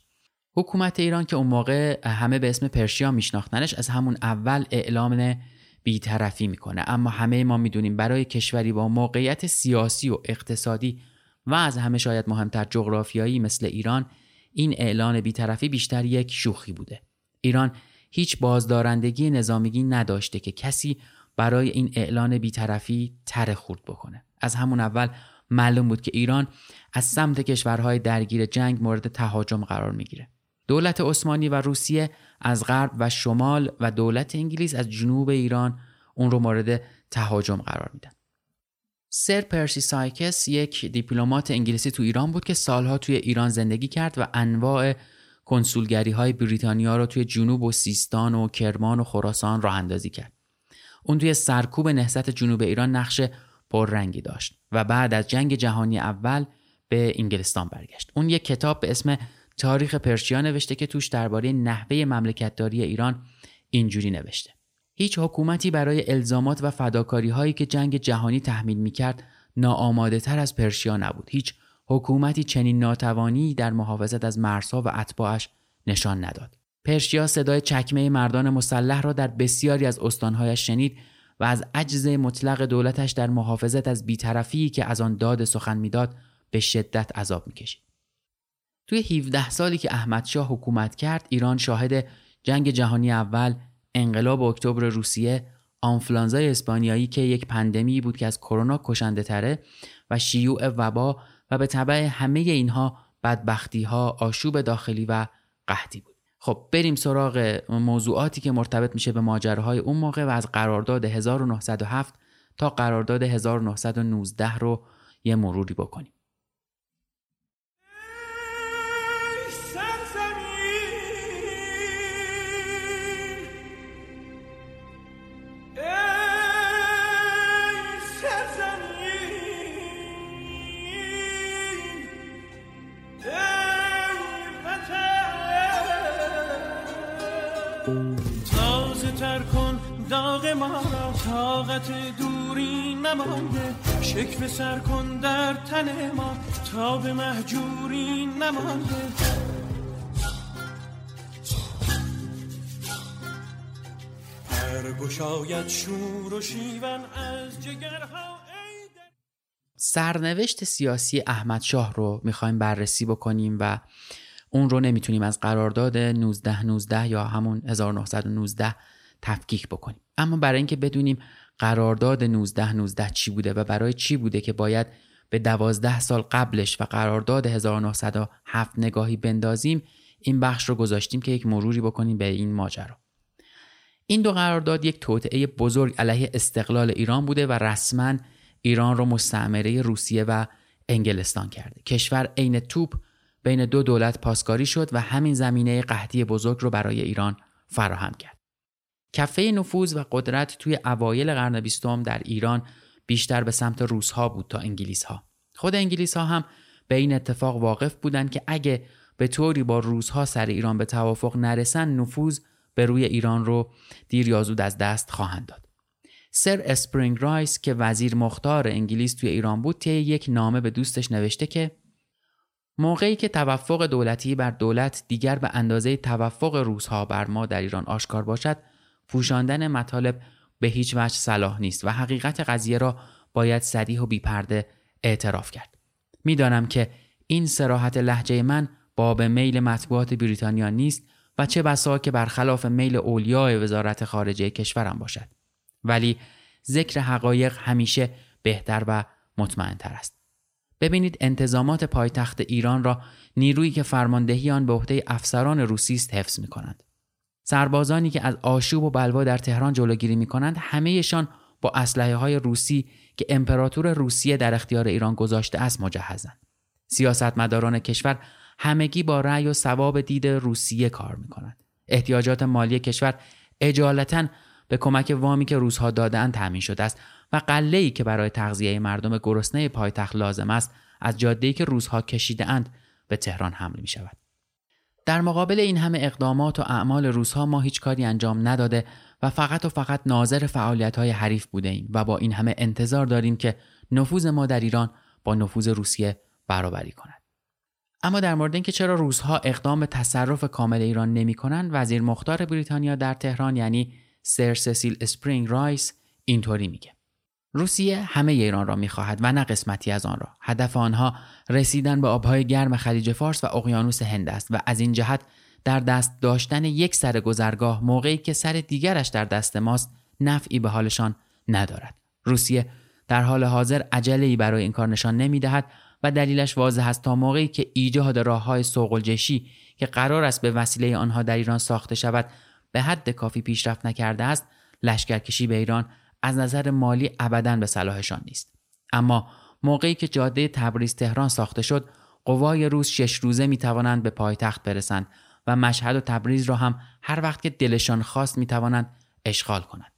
حکومت ایران که اون موقع همه به اسم پرشیا میشناختنش از همون اول اعلام بیطرفی می‌کنه. اما همه ما می‌دونیم برای کشوری با موقعیت سیاسی و اقتصادی و از همه شاید مهمتر جغرافیایی مثل ایران این اعلان بیطرفی بیشتر یک شوخی بوده. ایران هیچ بازدارندگی نظامیگی نداشته که کسی برای این اعلان بیطرفی تر خورد بکنه. از همون اول معلوم بود که ایران از سمت کشورهای درگیر جنگ مورد تهاجم قرار می‌گیره. دولت عثمانی و روسیه از غرب و شمال و دولت انگلیس از جنوب ایران اون رو مورد تهاجم قرار میدن. سر پرسی سایکس یک دیپلمات انگلیسی تو ایران بود که سالها توی ایران زندگی کرد و انواع کنسولگری های بریتانیا رو توی جنوب و سیستان و کرمان و خراسان راه اندازی کرد. اون توی سرکوب نهضت جنوب ایران نقش پررنگی داشت و بعد از جنگ جهانی اول به انگلستان برگشت. اون یک کتاب به اسم تاریخ پرشیا نوشته که توش درباره نحوه مملکتداری ایران اینجوری نوشته. هیچ حکومتی برای الزامات و فداکاری هایی که جنگ جهانی تحمیل می کرد ناآماده تر از پرشیا نبود. هیچ حکومتی چنین ناتوانی در محافظت از مرزها و اتباعش نشان نداد. پرشیا صدای چکمه مردان مسلح را در بسیاری از استانهایش شنید و از عجز مطلق دولتش در محافظت از بیطرفی که از آن داد سخن می‌داد به شدت عذاب می‌کشید. توی 17 سالی که احمد شاه حکومت کرد ایران شاهد جنگ جهانی اول انقلاب اکتبر روسیه آنفلانزای اسپانیایی که یک پندمی بود که از کرونا کشنده تره و شیوع وبا و به طبع همه اینها بدبختی ها آشوب داخلی و قحطی بود خب بریم سراغ موضوعاتی که مرتبط میشه به ماجراهای اون موقع و از قرارداد 1907 تا قرارداد 1919 رو یه مروری بکنیم. طاقت دوری نمانده شکل سر کن در تن ما تا به محجوری نمانده گشاید شور و شیون از جگرها سرنوشت سیاسی احمد شاه رو می‌خوایم بررسی بکنیم و اون رو نمی‌تونیم از قرارداد 1919 یا همون 1919 تفکیک بکنیم. اما برای اینکه بدونیم قرارداد 19 19 چی بوده و برای چی بوده که باید به دوازده سال قبلش و قرارداد 1907 نگاهی بندازیم این بخش رو گذاشتیم که یک مروری بکنیم به این ماجرا. این دو قرارداد یک توطعه بزرگ علیه استقلال ایران بوده و رسما ایران رو مستعمره روسیه و انگلستان کرده. کشور عین توپ بین دو دولت پاسکاری شد و همین زمینه قحطی بزرگ رو برای ایران فراهم کرد. کفه نفوذ و قدرت توی اوایل قرن بیستم در ایران بیشتر به سمت روسها بود تا انگلیس ها. خود انگلیس ها هم به این اتفاق واقف بودند که اگه به طوری با روس‌ها سر ایران به توافق نرسن نفوذ به روی ایران رو دیر یا زود از دست خواهند داد. سر اسپرینگ رایس که وزیر مختار انگلیس توی ایران بود طی یک نامه به دوستش نوشته که موقعی که توفق دولتی بر دولت دیگر به اندازه توفق روزها بر ما در ایران آشکار باشد پوشاندن مطالب به هیچ وجه صلاح نیست و حقیقت قضیه را باید صریح و بیپرده اعتراف کرد. می‌دانم که این سراحت لحجه من باب میل مطبوعات بریتانیا نیست و چه بسا که برخلاف میل اولیای وزارت خارجه کشورم باشد. ولی ذکر حقایق همیشه بهتر و مطمئنتر است. ببینید انتظامات پایتخت ایران را نیرویی که فرماندهی آن به عهده افسران روسی است حفظ می کنند. سربازانی که از آشوب و بلوا در تهران جلوگیری می کنند همهشان با اسلحه های روسی که امپراتور روسیه در اختیار ایران گذاشته است مجهزند. سیاستمداران کشور همگی با رأی و ثواب دید روسیه کار می کنند. احتیاجات مالی کشور اجالتا به کمک وامی که روزها دادن تامین شده است و قله ای که برای تغذیه مردم گرسنه پایتخت لازم است از جاده که روزها کشیده اند به تهران حمل می شود. در مقابل این همه اقدامات و اعمال روزها ما هیچ کاری انجام نداده و فقط و فقط ناظر فعالیت های حریف بوده ایم و با این همه انتظار داریم که نفوذ ما در ایران با نفوذ روسیه برابری کند. اما در مورد اینکه چرا روزها اقدام به تصرف کامل ایران نمی کنند وزیر مختار بریتانیا در تهران یعنی سر سسیل اسپرینگ رایس اینطوری میگه روسیه همه ایران را می‌خواهد و نه قسمتی از آن را. هدف آنها رسیدن به آبهای گرم خلیج فارس و اقیانوس هند است و از این جهت در دست داشتن یک سر گذرگاه موقعی که سر دیگرش در دست ماست نفعی به حالشان ندارد. روسیه در حال حاضر عجله ای برای این کار نشان نمی‌دهد و دلیلش واضح است تا موقعی که ایجاد راه های سوق‌الجیشی که قرار است به وسیله آنها در ایران ساخته شود به حد کافی پیشرفت نکرده است لشکرکشی به ایران از نظر مالی ابدا به صلاحشان نیست. اما موقعی که جاده تبریز تهران ساخته شد قوای روز شش روزه می توانند به پایتخت برسند و مشهد و تبریز را هم هر وقت که دلشان خواست می توانند اشغال کنند.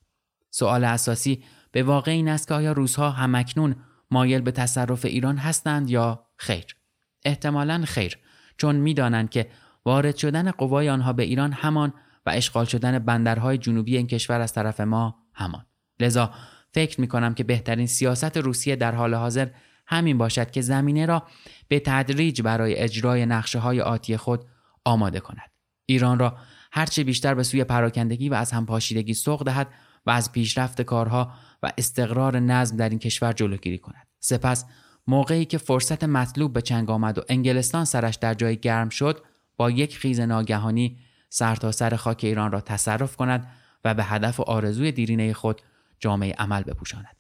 سوال اساسی به واقع این است که آیا روزها همکنون مایل به تصرف ایران هستند یا خیر؟ احتمالا خیر چون می‌دانند که وارد شدن قوای آنها به ایران همان و اشغال شدن بندرهای جنوبی این کشور از طرف ما همان. لذا فکر می کنم که بهترین سیاست روسیه در حال حاضر همین باشد که زمینه را به تدریج برای اجرای نقشه های آتی خود آماده کند. ایران را هرچه بیشتر به سوی پراکندگی و از همپاشیدگی سوق دهد و از پیشرفت کارها و استقرار نظم در این کشور جلوگیری کند. سپس موقعی که فرصت مطلوب به چنگ آمد و انگلستان سرش در جای گرم شد با یک خیز ناگهانی سرتاسر سر خاک ایران را تصرف کند و به هدف و آرزوی دیرینه خود جامعه عمل بپوشاند.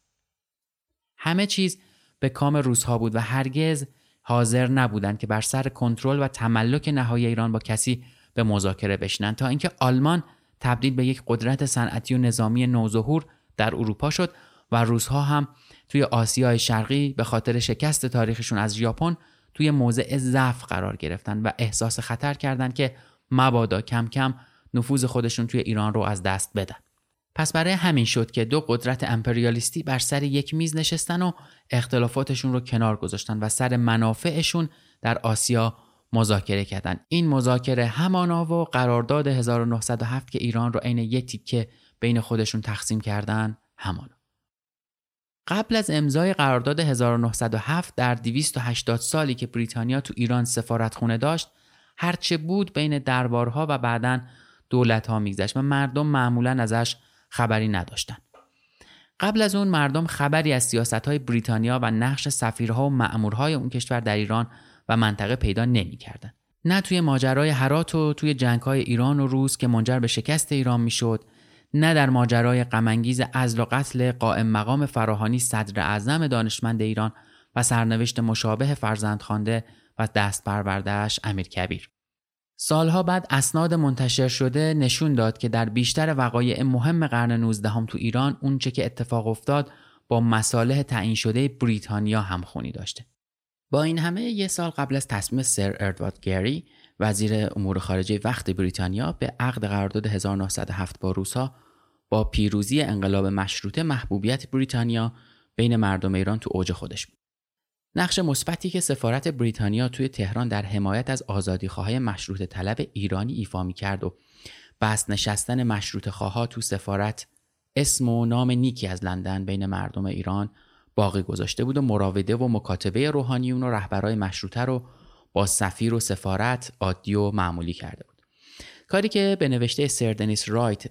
همه چیز به کام روزها بود و هرگز حاضر نبودند که بر سر کنترل و تملک نهایی ایران با کسی به مذاکره بشنند تا اینکه آلمان تبدیل به یک قدرت صنعتی و نظامی نوظهور در اروپا شد و روزها هم توی آسیای شرقی به خاطر شکست تاریخشون از ژاپن توی موضع ضعف قرار گرفتن و احساس خطر کردند که مبادا کم کم نفوذ خودشون توی ایران رو از دست بدن. پس برای همین شد که دو قدرت امپریالیستی بر سر یک میز نشستن و اختلافاتشون رو کنار گذاشتن و سر منافعشون در آسیا مذاکره کردن. این مذاکره همانا و قرارداد 1907 که ایران رو عین یک تیکه بین خودشون تقسیم کردن همانا. قبل از امضای قرارداد 1907 در 280 سالی که بریتانیا تو ایران سفارتخونه داشت هرچه بود بین دربارها و بعدا دولت ها میگذشت و مردم معمولا ازش خبری نداشتن قبل از اون مردم خبری از سیاست های بریتانیا و نقش سفیرها و مأمورهای اون کشور در ایران و منطقه پیدا نمی‌کردن. نه توی ماجرای هرات و توی جنگ های ایران و روس که منجر به شکست ایران می‌شد نه در ماجرای غمانگیز ازل و قتل قائم مقام فراهانی صدر اعظم دانشمند ایران و سرنوشت مشابه فرزندخوانده و دست پروردهش امیر کبیر. سالها بعد اسناد منتشر شده نشون داد که در بیشتر وقایع مهم قرن 19 هم تو ایران اونچه که اتفاق افتاد با مصالح تعیین شده بریتانیا همخونی داشته. با این همه یه سال قبل از تصمیم سر اردوارد گری وزیر امور خارجه وقت بریتانیا به عقد قرارداد 1907 با روسا با پیروزی انقلاب مشروطه محبوبیت بریتانیا بین مردم ایران تو اوج خودش بود. نقش مثبتی که سفارت بریتانیا توی تهران در حمایت از آزادیخواهای مشروط طلب ایرانی ایفا می کرد و بست نشستن مشروط خواها تو سفارت اسم و نام نیکی از لندن بین مردم ایران باقی گذاشته بود و مراوده و مکاتبه روحانیون و رهبرای مشروطه رو با سفیر و سفارت عادی و معمولی کرده بود. کاری که به نوشته سر دنیس رایت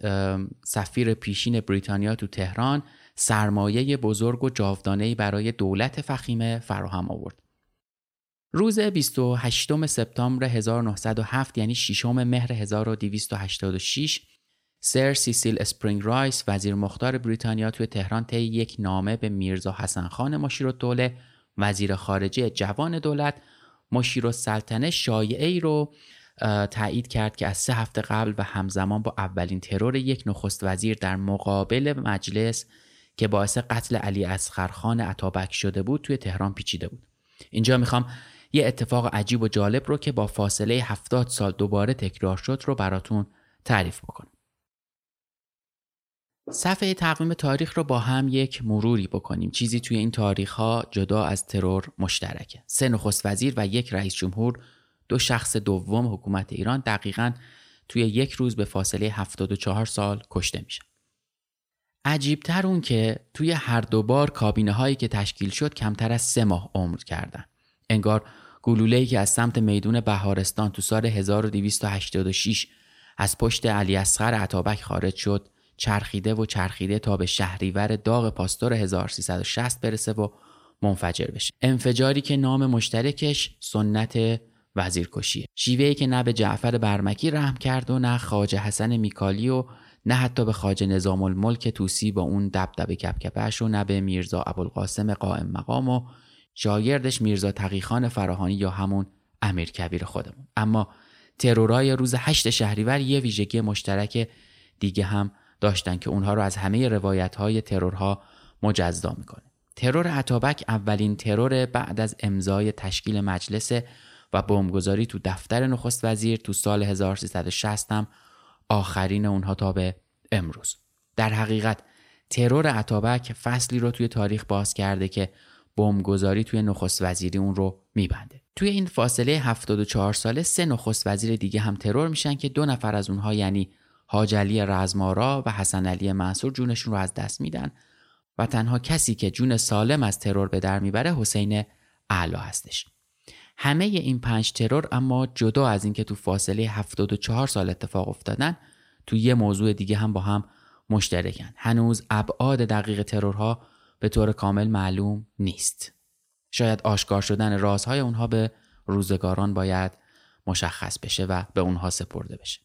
سفیر پیشین بریتانیا تو تهران سرمایه بزرگ و جاودانه‌ای برای دولت فخیمه فراهم آورد. روز 28 سپتامبر 1907 یعنی 6 مهر 1286 سر سیسیل اسپرینگ رایس وزیر مختار بریتانیا توی تهران طی یک نامه به میرزا حسن خان مشیرالدوله وزیر خارجه جوان دولت مشیر السلطنه شایعه ای رو تایید کرد که از سه هفته قبل و همزمان با اولین ترور یک نخست وزیر در مقابل مجلس که باعث قتل علی خان عطابک شده بود توی تهران پیچیده بود. اینجا می‌خوام یه اتفاق عجیب و جالب رو که با فاصله 70 سال دوباره تکرار شد رو براتون تعریف بکنم. صفحه تقویم تاریخ رو با هم یک مروری بکنیم. چیزی توی این تاریخ ها جدا از ترور مشترکه. سه نخست وزیر و یک رئیس جمهور دو شخص دوم حکومت ایران دقیقا توی یک روز به فاصله 74 سال کشته میشن. عجیبتر اون که توی هر دو بار کابینه هایی که تشکیل شد کمتر از سه ماه عمر کردن. انگار گلوله که از سمت میدون بهارستان تو سال 1286 از پشت علی اصغر عطابک خارج شد چرخیده و چرخیده تا به شهریور داغ پاستور 1360 برسه و منفجر بشه. انفجاری که نام مشترکش سنت وزیرکشیه. شیوهی که نه به جعفر برمکی رحم کرد و نه خواجه حسن میکالی و نه حتی به خاج نظام الملک توسی با اون دبدب کپکپش و نه به میرزا ابوالقاسم قائم مقام و شاگردش میرزا تقیخان فراهانی یا همون امیر کبیر خودمون. اما ترورای روز هشت شهریور یه ویژگی مشترک دیگه هم داشتن که اونها رو از همه روایت های ترورها مجزا می‌کنه. ترور عطابک اولین ترور بعد از امضای تشکیل مجلس و بمبگذاری تو دفتر نخست وزیر تو سال 1360 هم آخرین اونها تا به امروز. در حقیقت ترور عطابک فصلی رو توی تاریخ باز کرده که بمبگذاری توی نخست وزیری اون رو میبنده. توی این فاصله 74 ساله سه نخست وزیر دیگه هم ترور میشن که دو نفر از اونها یعنی حاج علی رزمارا و حسن علی منصور جونشون رو از دست میدن و تنها کسی که جون سالم از ترور به در می‌بره حسین اعلا هستش. همه این پنج ترور اما جدا از اینکه تو فاصله 74 سال اتفاق افتادن تو یه موضوع دیگه هم با هم مشترکن. هنوز ابعاد دقیق ترورها به طور کامل معلوم نیست. شاید آشکار شدن رازهای اونها به روزگاران باید مشخص بشه و به اونها سپرده بشه.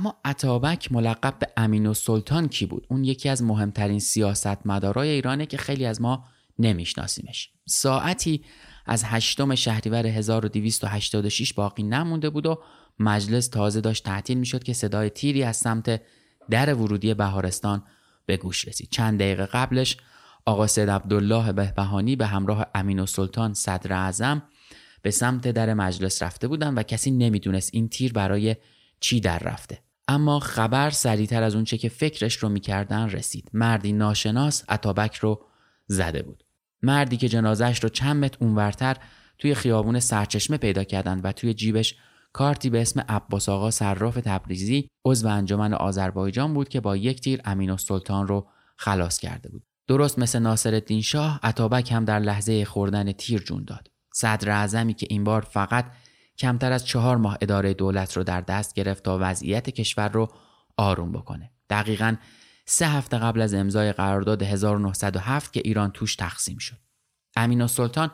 اما عطابک ملقب به امین و سلطان کی بود؟ اون یکی از مهمترین سیاستمدارای ایرانه که خیلی از ما نمیشناسیمش. ساعتی از هشتم شهریور 1286 باقی نمونده بود و مجلس تازه داشت تعطیل می‌شد که صدای تیری از سمت در ورودی بهارستان به گوش رسید. چند دقیقه قبلش آقا سید عبدالله بهبهانی به همراه امین و سلطان صدر اعظم به سمت در مجلس رفته بودن و کسی نمی‌دونست این تیر برای چی در رفته. اما خبر سریعتر از اونچه که فکرش رو می‌کردن رسید. مردی ناشناس اتابک رو زده بود. مردی که جنازش رو چند متر اونورتر توی خیابون سرچشمه پیدا کردن و توی جیبش کارتی به اسم عباس آقا صراف تبریزی عضو انجمن آذربایجان بود که با یک تیر امین سلطان رو خلاص کرده بود. درست مثل ناصرالدین شاه عطابک هم در لحظه خوردن تیر جون داد. صدر که این بار فقط کمتر از چهار ماه اداره دولت رو در دست گرفت تا وضعیت کشور رو آروم بکنه. دقیقا سه هفته قبل از امضای قرارداد 1907 که ایران توش تقسیم شد. امین سلطان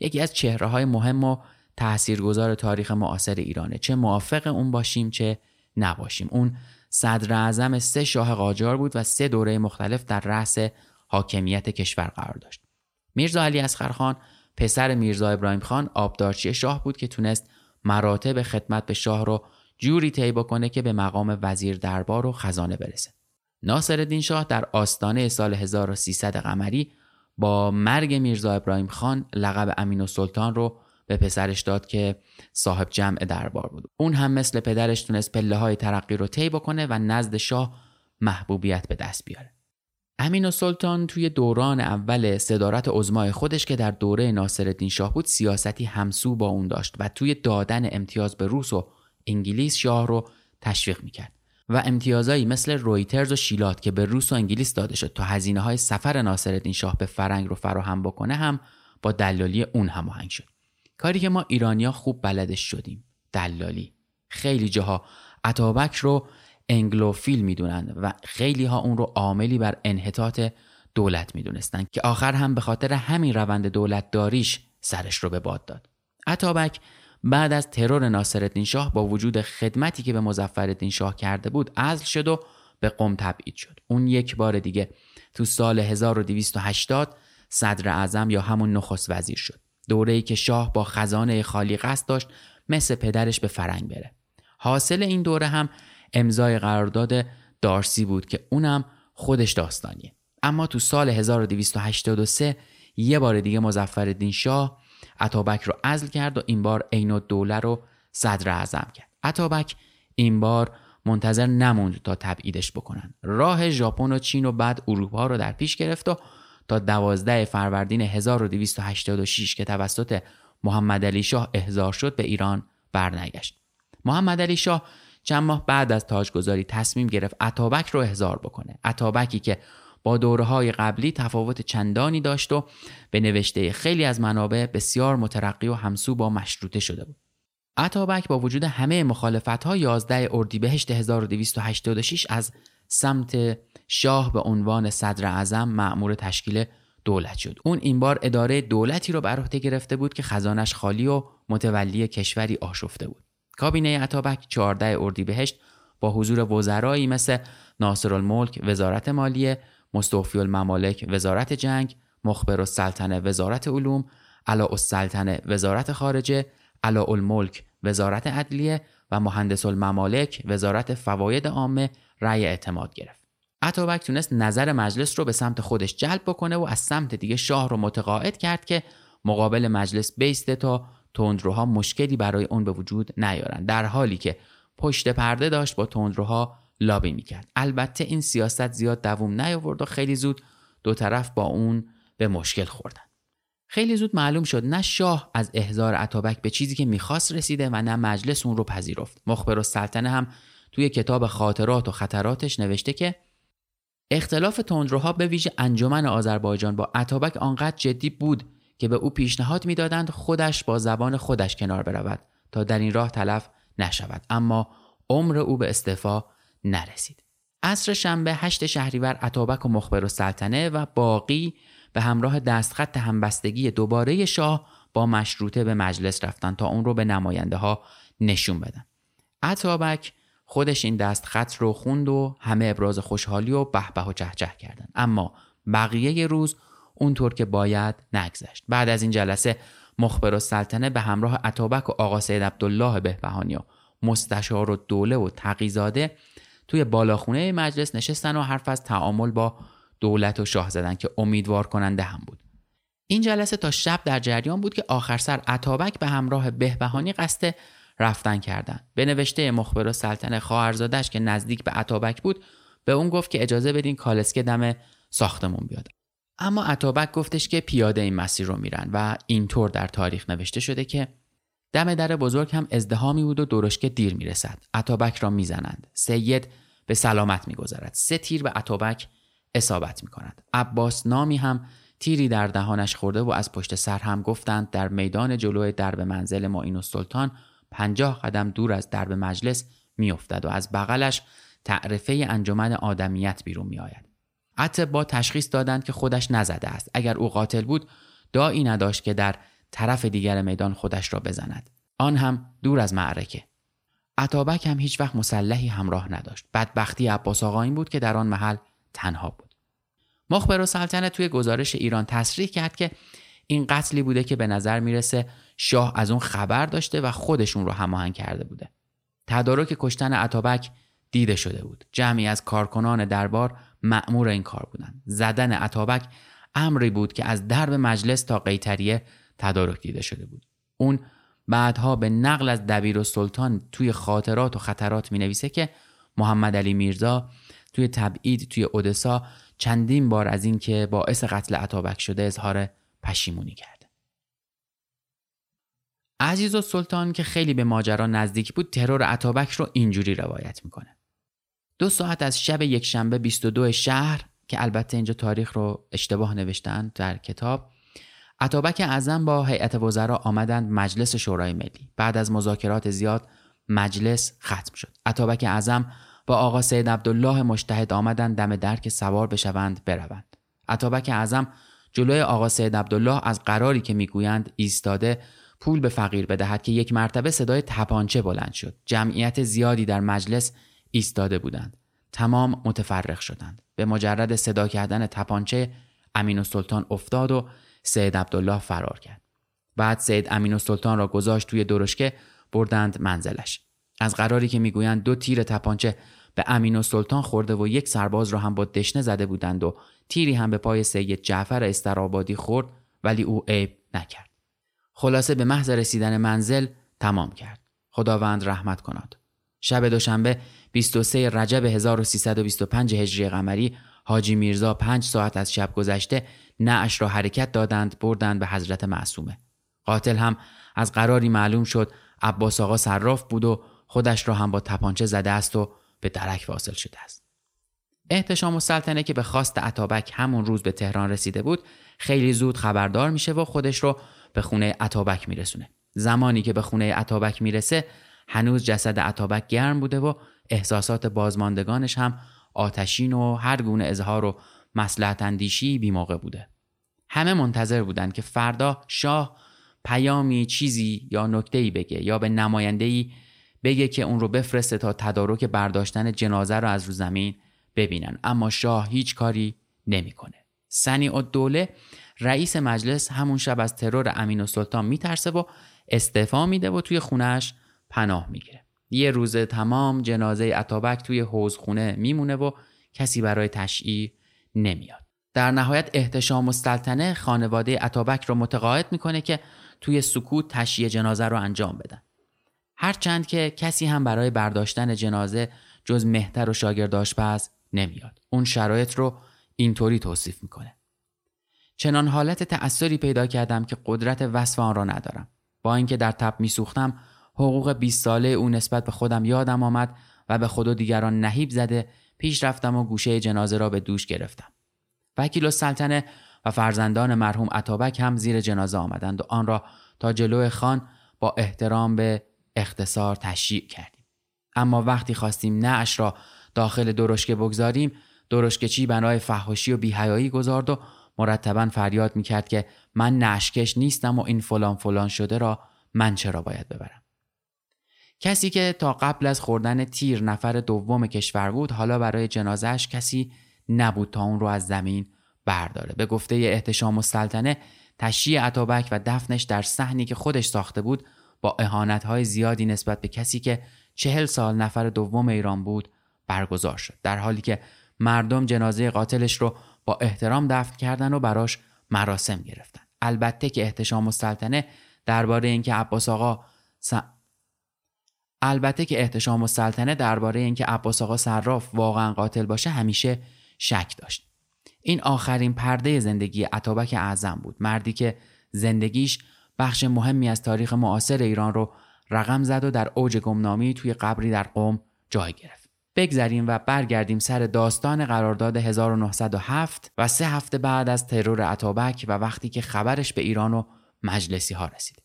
یکی از چهره های مهم و تاثیرگذار تاریخ معاصر ایرانه. چه موافق اون باشیم چه نباشیم. اون صدر اعظم سه شاه قاجار بود و سه دوره مختلف در رأس حاکمیت کشور قرار داشت. میرزا علی اصغرخان پسر میرزا ابراهیم خان آبدارچی شاه بود که تونست مراتب خدمت به شاه رو جوری طی بکنه که به مقام وزیر دربار و خزانه برسه. ناصرالدین شاه در آستانه سال 1300 قمری با مرگ میرزا ابراهیم خان لقب امین و سلطان رو به پسرش داد که صاحب جمع دربار بود. اون هم مثل پدرش تونست پله های ترقی رو طی بکنه و نزد شاه محبوبیت به دست بیاره. امین و سلطان توی دوران اول صدارت عزمای خودش که در دوره ناصرالدین شاه بود سیاستی همسو با اون داشت و توی دادن امتیاز به روس و انگلیس شاه رو تشویق می‌کرد. و امتیازایی مثل رویترز و شیلات که به روس و انگلیس داده شد تا هزینه های سفر ناصرالدین شاه به فرنگ رو فراهم بکنه هم با دلالی اون هماهنگ شد. کاری که ما ایرانیا خوب بلدش شدیم. دلالی. خیلی جاها عطابک رو انگلوفیل می‌دونن و خیلی ها اون رو عاملی بر انحطاط دولت می‌دونستند که آخر هم به خاطر همین روند دولت داریش سرش رو به باد داد. عطابک بعد از ترور ناصرالدین شاه با وجود خدمتی که به مظفرالدین شاه کرده بود عزل شد و به قم تبعید شد. اون یک بار دیگه تو سال 1280 صدر اعظم یا همون نخست وزیر شد. دوره‌ای که شاه با خزانه خالی قصد داشت مثل پدرش به فرنگ بره. حاصل این دوره هم امضای قرارداد دارسی بود که اونم خودش داستانیه. اما تو سال 1283 یه بار دیگه مظفرالدین شاه عطابک رو عزل کرد و این بار عین دوله رو صدر اعظم کرد. عطابک این بار منتظر نموند تا تبعیدش بکنن. راه ژاپن و چین و بعد اروپا رو در پیش گرفت و تا دوازده فروردین 1286 که توسط محمد علی شاه احضار شد به ایران برنگشت. محمد علی شاه چند ماه بعد از تاجگذاری تصمیم گرفت عطابک رو احضار بکنه عطابکی که با دوره های قبلی تفاوت چندانی داشت و به نوشته خیلی از منابع بسیار مترقی و همسو با مشروطه شده بود. عطابک با وجود همه مخالفت ها 11 اردیبهشت 1286 از سمت شاه به عنوان صدر اعظم مأمور تشکیل دولت شد. اون این بار اداره دولتی رو بر عهده گرفته بود که خزانش خالی و متولی کشوری آشفته بود. کابینه عطابک 14 اردیبهشت با حضور وزرایی مثل ناصر الملک وزارت مالیه مستوفی الممالک وزارت جنگ مخبر السلطنه وزارت علوم علا السلطنه وزارت خارجه علا الملک وزارت عدلیه و مهندس الممالک وزارت فواید عامه رأی اعتماد گرفت. عطابک تونست نظر مجلس رو به سمت خودش جلب بکنه و از سمت دیگه شاه رو متقاعد کرد که مقابل مجلس بیسته تا تندروها مشکلی برای اون به وجود نیارن در حالی که پشت پرده داشت با تندروها لابی می‌کرد. البته این سیاست زیاد دووم نیاورد و خیلی زود دو طرف با اون به مشکل خوردن. خیلی زود معلوم شد نه شاه از احضار عطابک به چیزی که می‌خواست رسیده و نه مجلس اون رو پذیرفت. مخبر السلطنه هم توی کتاب خاطرات و خطراتش نوشته که اختلاف تندروها به ویژه انجمن آذربایجان با عطابک آنقدر جدی بود که به او پیشنهاد می‌دادند خودش با زبان خودش کنار برود تا در این راه تلف نشود. اما عمر او به استعفا نرسید. عصر شنبه هشت شهریور عطابک و مخبر و سلطنه و باقی به همراه دستخط همبستگی دوباره شاه با مشروطه به مجلس رفتن تا اون رو به نماینده ها نشون بدن. عطابک خودش این دستخط رو خوند و همه ابراز خوشحالی و بهبه و چهچه کردن. اما بقیه روز اونطور که باید نگذشت. بعد از این جلسه مخبر و سلطنه به همراه عطابک و آقا سید عبدالله بهبهانی و مستشار و دوله و تقیزاده توی بالاخونه مجلس نشستن و حرف از تعامل با دولت و شاه زدن که امیدوار کننده هم بود. این جلسه تا شب در جریان بود که آخر سر عطابک به همراه بهبهانی قصد رفتن کردن. به نوشته مخبر و سلطنه خواهرزادش که نزدیک به عطابک بود به اون گفت که اجازه بدین کالسکه دم ساختمون بیاد. اما عطابک گفتش که پیاده این مسیر رو میرن و اینطور در تاریخ نوشته شده که دم در بزرگ هم ازدهامی بود و درشکه دیر می‌رسد. عطابک را می‌زنند. سید به سلامت میگذرد. سه تیر به عطابک اصابت می کند. عباس نامی هم تیری در دهانش خورده و از پشت سر هم گفتند در میدان جلوی درب منزل معین السلطان پنجاه قدم دور از درب مجلس میافتد و از بغلش تعرفه انجمن آدمیت بیرون می آید. با تشخیص دادند که خودش نزده است. اگر او قاتل بود دایی نداشت که در طرف دیگر میدان خودش را بزند. آن هم دور از معرکه. عطابک هم هیچ وقت مسلحی همراه نداشت. بدبختی عباس آقا این بود که در آن محل تنها بود. مخبر و سلطنه توی گزارش ایران تصریح کرد که این قتلی بوده که به نظر می‌رسه شاه از اون خبر داشته و خودشون رو هماهنگ کرده بوده. تدارک کشتن عطابک دیده شده بود. جمعی از کارکنان دربار مأمور این کار بودند. زدن عطابک امری بود که از درب مجلس تا قیتریه تدارک دیده شده بود. اون بعدها به نقل از دبیر و سلطان توی خاطرات و خطرات می نویسه که محمد علی میرزا توی تبعید توی اودسا چندین بار از اینکه باعث قتل عطابک شده اظهار پشیمونی کرده. عزیز و سلطان که خیلی به ماجرا نزدیک بود ترور عطابک رو اینجوری روایت می‌کنه. دو ساعت از شب یک شنبه 22 شهر که البته اینجا تاریخ رو اشتباه نوشتن در کتاب عطابک اعظم با هیئت وزرا آمدند مجلس شورای ملی. بعد از مذاکرات زیاد مجلس ختم شد. عطابک اعظم با آقا سید عبدالله مشتهد آمدند دم در که سوار بشوند بروند. عطابک اعظم جلوی آقا سید عبدالله از قراری که می‌گویند ایستاده پول به فقیر بدهد که یک مرتبه صدای تپانچه بلند شد. جمعیت زیادی در مجلس ایستاده بودند. تمام متفرق شدند. به مجرد صدا کردن تپانچه امین و سلطان افتاد و سید عبدالله فرار کرد. بعد سید امین و سلطان را گذاشت توی درشکه بردند منزلش. از قراری که می‌گویند دو تیر تپانچه به امین و سلطان خورده و یک سرباز را هم با دشنه زده بودند و تیری هم به پای سید جعفر استرابادی خورد ولی او عیب نکرد. خلاصه به محض رسیدن منزل تمام کرد. خداوند رحمت کند. شب دوشنبه 23 رجب 1325 هجری قمری حاجی میرزا پنج ساعت از شب گذشته نعش را حرکت دادند بردند به حضرت معصومه. قاتل هم از قراری معلوم شد عباس آقا صراف بود و خودش را هم با تپانچه زده است و به درک واصل شده است. احتشام سلطنه که به خواست عطابک همون روز به تهران رسیده بود خیلی زود خبردار میشه و خودش رو به خونه عطابک میرسونه. زمانی که به خونه عطابک می‌رسه هنوز جسد عطابک گرم بوده و احساسات بازماندگانش هم آتشین و هر گونه اظهار و مسلحت اندیشی بی موقع بوده. همه منتظر بودند که فردا شاه پیامی چیزی یا نکته‌ای بگه یا به نماینده‌ای بگه که اون رو بفرسته تا تدارک برداشتن جنازه رو از رو زمین ببینن اما شاه هیچ کاری نمی‌کنه. سنی و دوله رئیس مجلس همون شب از ترور امین و سلطان میترسه و استعفا میده و توی خونش پناه می‌گیره. یه روز تمام جنازه اتابک توی حوزخونه میمونه و کسی برای تشییع نمیاد. در نهایت احتشام السلطنه خانواده اتابک رو متقاعد می‌کنه که توی سکوت تشییع جنازه رو انجام بدن. هرچند که کسی هم برای برداشتن جنازه جز مهتر و شاگرد آشپز نمیاد. اون شرایط رو اینطوری توصیف می‌کنه. چنان حالت تأثری پیدا کردم که قدرت وصف آن را ندارم. با اینکه در تب میسوختم حقوق 20 ساله او نسبت به خودم یادم آمد و به خود و دیگران نهیب زده پیش رفتم و گوشه جنازه را به دوش گرفتم. وکیل سلطنه و فرزندان مرحوم عطابک هم زیر جنازه آمدند و آن را تا جلو خان با احترام به اختصار تشییع کردیم. اما وقتی خواستیم نعش را داخل درشکه بگذاریم درشکچی بنای فحاشی و بیهیایی گذارد و مرتبا فریاد می‌کرد که من نعشکش نیستم و این فلان فلان شده را من چرا باید ببرم کسی که تا قبل از خوردن تیر نفر دوم کشور بود حالا برای جنازش کسی نبود تا اون رو از زمین برداره. به گفته احتشام السلطنه تشییع عطابک و دفنش در صحنی که خودش ساخته بود با اهانتهای زیادی نسبت به کسی که چهل سال نفر دوم ایران بود برگزار شد. در حالی که مردم جنازه قاتلش رو با احترام دفن کردن و براش مراسم گرفتن. البته که احتشام السلطنه درباره اینکه عباس آقا البته که احتشام و سلطنه درباره اینکه عباس آقا صراف واقعا قاتل باشه همیشه شک داشت. این آخرین پرده زندگی عطابک اعظم بود. مردی که زندگیش بخش مهمی از تاریخ معاصر ایران رو رقم زد و در اوج گمنامی توی قبری در قوم جای گرفت. بگذریم و برگردیم سر داستان قرارداد 1907 و سه هفته بعد از ترور اتابک و وقتی که خبرش به ایران و مجلسی ها رسید.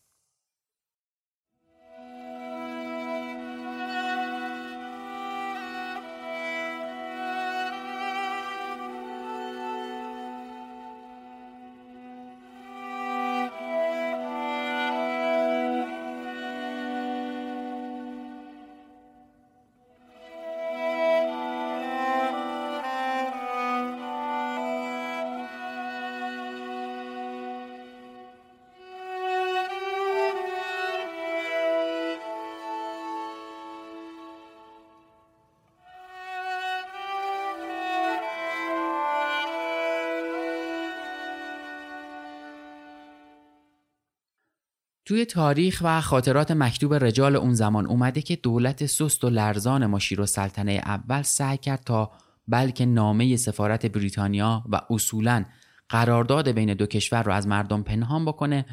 توی تاریخ و خاطرات مکتوب رجال اون زمان اومده که دولت سست و لرزان ماشیر و سلطنه اول سعی کرد تا بلکه نامه سفارت بریتانیا و اصولا قرارداد بین دو کشور رو از مردم پنهان بکنه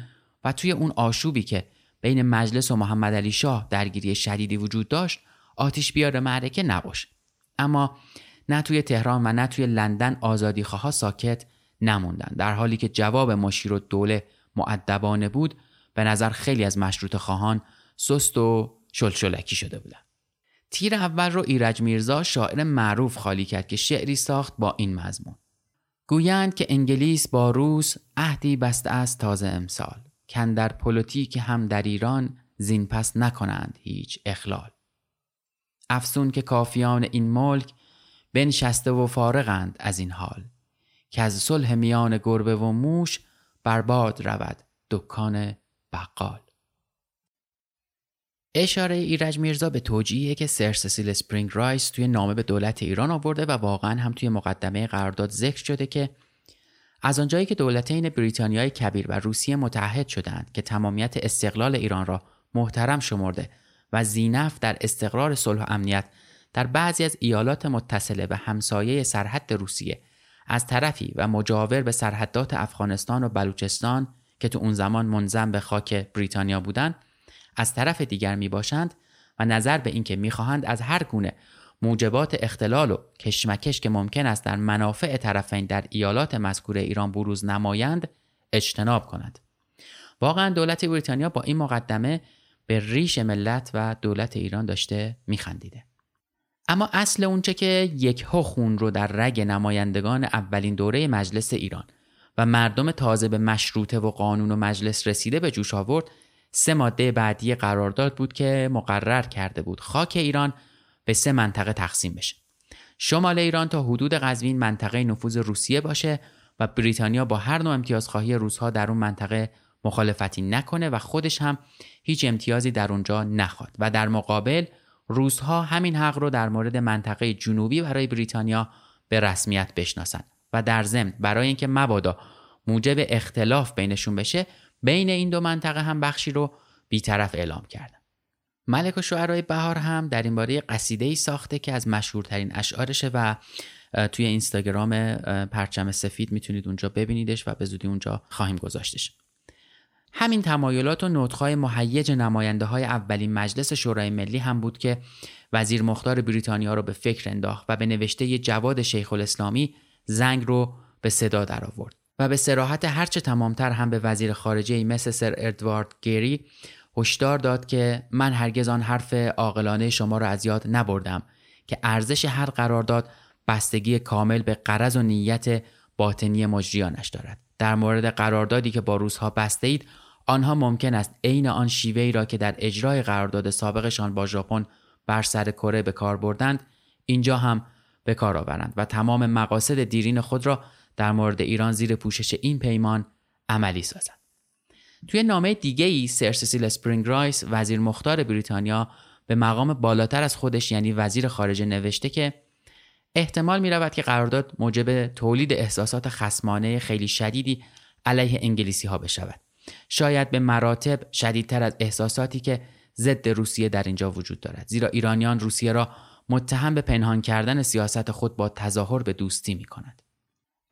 و توی اون آشوبی که بین مجلس و محمد علی شاه درگیری شدیدی وجود داشت آتیش بیار معرکه نباشه اما نه توی تهران و نه توی لندن آزادی ساکت نموندن در حالی که جواب مشیرالدوله مؤدبانه بود به نظر خیلی از مشروطه‌خواهان سست و شل‌شلکی شده بودن. تیر اول رو ایرج میرزا شاعر معروف خالی کرد که شعری ساخت با این مضمون. گویند که انگلیس با روس عهدی بسته است تازه امسال کاندر پلتیک هم در ایران زین پس نکنند هیچ اهمال افسوس که کافیان این ملک بنشسته و فارغند از این حال کز صلح میان گربه و موش برباد رود دکان بقال. اشاره ایرج میرزا به توجیهی که سر سسیل اسپرینگ رایس توی نامه به دولت ایران آورده و واقعا هم توی مقدمه قرارداد ذکر شده که از آنجایی که دولتین بریتانیای کبیر و روسیه متحد شدند که تمامیت استقلال ایران را محترم شمرده و زینف در استقرار صلح و امنیت در بعضی از ایالات متصله به همسایه سرحد روسیه از طرفی و مجاور به سرحدات افغانستان و بلوچستان که تو اون زمان منظم به خاک بریتانیا بودند از طرف دیگر می باشند و نظر به اینکه می‌خواهند از هر گونه موجبات اختلال و کشمکش که ممکن است در منافع طرفین در ایالات مذکور ایران بروز نمایند اجتناب کند واقعا دولت بریتانیا با این مقدمه به ریش ملت و دولت ایران داشته میخندیده. اما اصل اونچه که یک خون رو در رگ نمایندگان اولین دوره مجلس ایران و مردم تازه به مشروطه و قانون و مجلس رسیده به جوش آورد سه ماده بعدی قرارداد بود که مقرر کرده بود خاک ایران به سه منطقه تقسیم بشه. شمال ایران تا حدود قزوین منطقه نفوذ روسیه باشه و بریتانیا با هر نوع امتیازخواهی روزها در اون منطقه مخالفتی نکنه و خودش هم هیچ امتیازی در اونجا نخواد. و در مقابل روزها همین حق رو در مورد منطقه جنوبی برای بریتانیا به رسمیت بشناسند و در ضمن برای اینکه مبادا موجب اختلاف بینشون بشه بین این دو منطقه هم بخشی رو بیطرف اعلام کردن. ملک و شعرهای بهار هم در این باره قصیده ای ساخته که از مشهورترین اشعارشه و توی اینستاگرام پرچم سفید می‌تونید اونجا ببینیدش و به زودی اونجا خواهیم گذاشتش. همین تمایلات و نطخهای مهیج نماینده های اولین مجلس شورای ملی هم بود که وزیر مختار بریتانیا رو به فکر انداخت و به نوشته جواد شیخ الاسلامی زنگ رو به صدا در آورد و به سراحت هرچه تمامتر هم به وزیر خارجه مثل سر ادوارد گری هشدار داد که من هرگز آن حرف عاقلانه شما را از یاد نبردم که ارزش هر قرارداد بستگی کامل به غرض و نیت باطنی مجریانش دارد. در مورد قراردادی که با روس‌ها بسته اید آنها ممکن است عین آن شیوه‌ای را که در اجرای قرارداد سابقشان با ژاپن بر سر کره به کار بردند اینجا هم به کار آورند و تمام مقاصد دیرین خود را در مورد ایران زیر پوشش این پیمان عملی سازند. توی نامه دیگه ای سر سیسیل اسپرینگ رایس وزیر مختار بریتانیا به مقام بالاتر از خودش یعنی وزیر خارجه نوشته که احتمال می رود که قرارداد موجب تولید احساسات خسمانه خیلی شدیدی علیه انگلیسی ها بشود. شاید به مراتب شدیدتر از احساساتی که ضد روسیه در اینجا وجود دارد زیرا ایرانیان روسیه را متهم به پنهان کردن سیاست خود با تظاهر به دوستی می کند.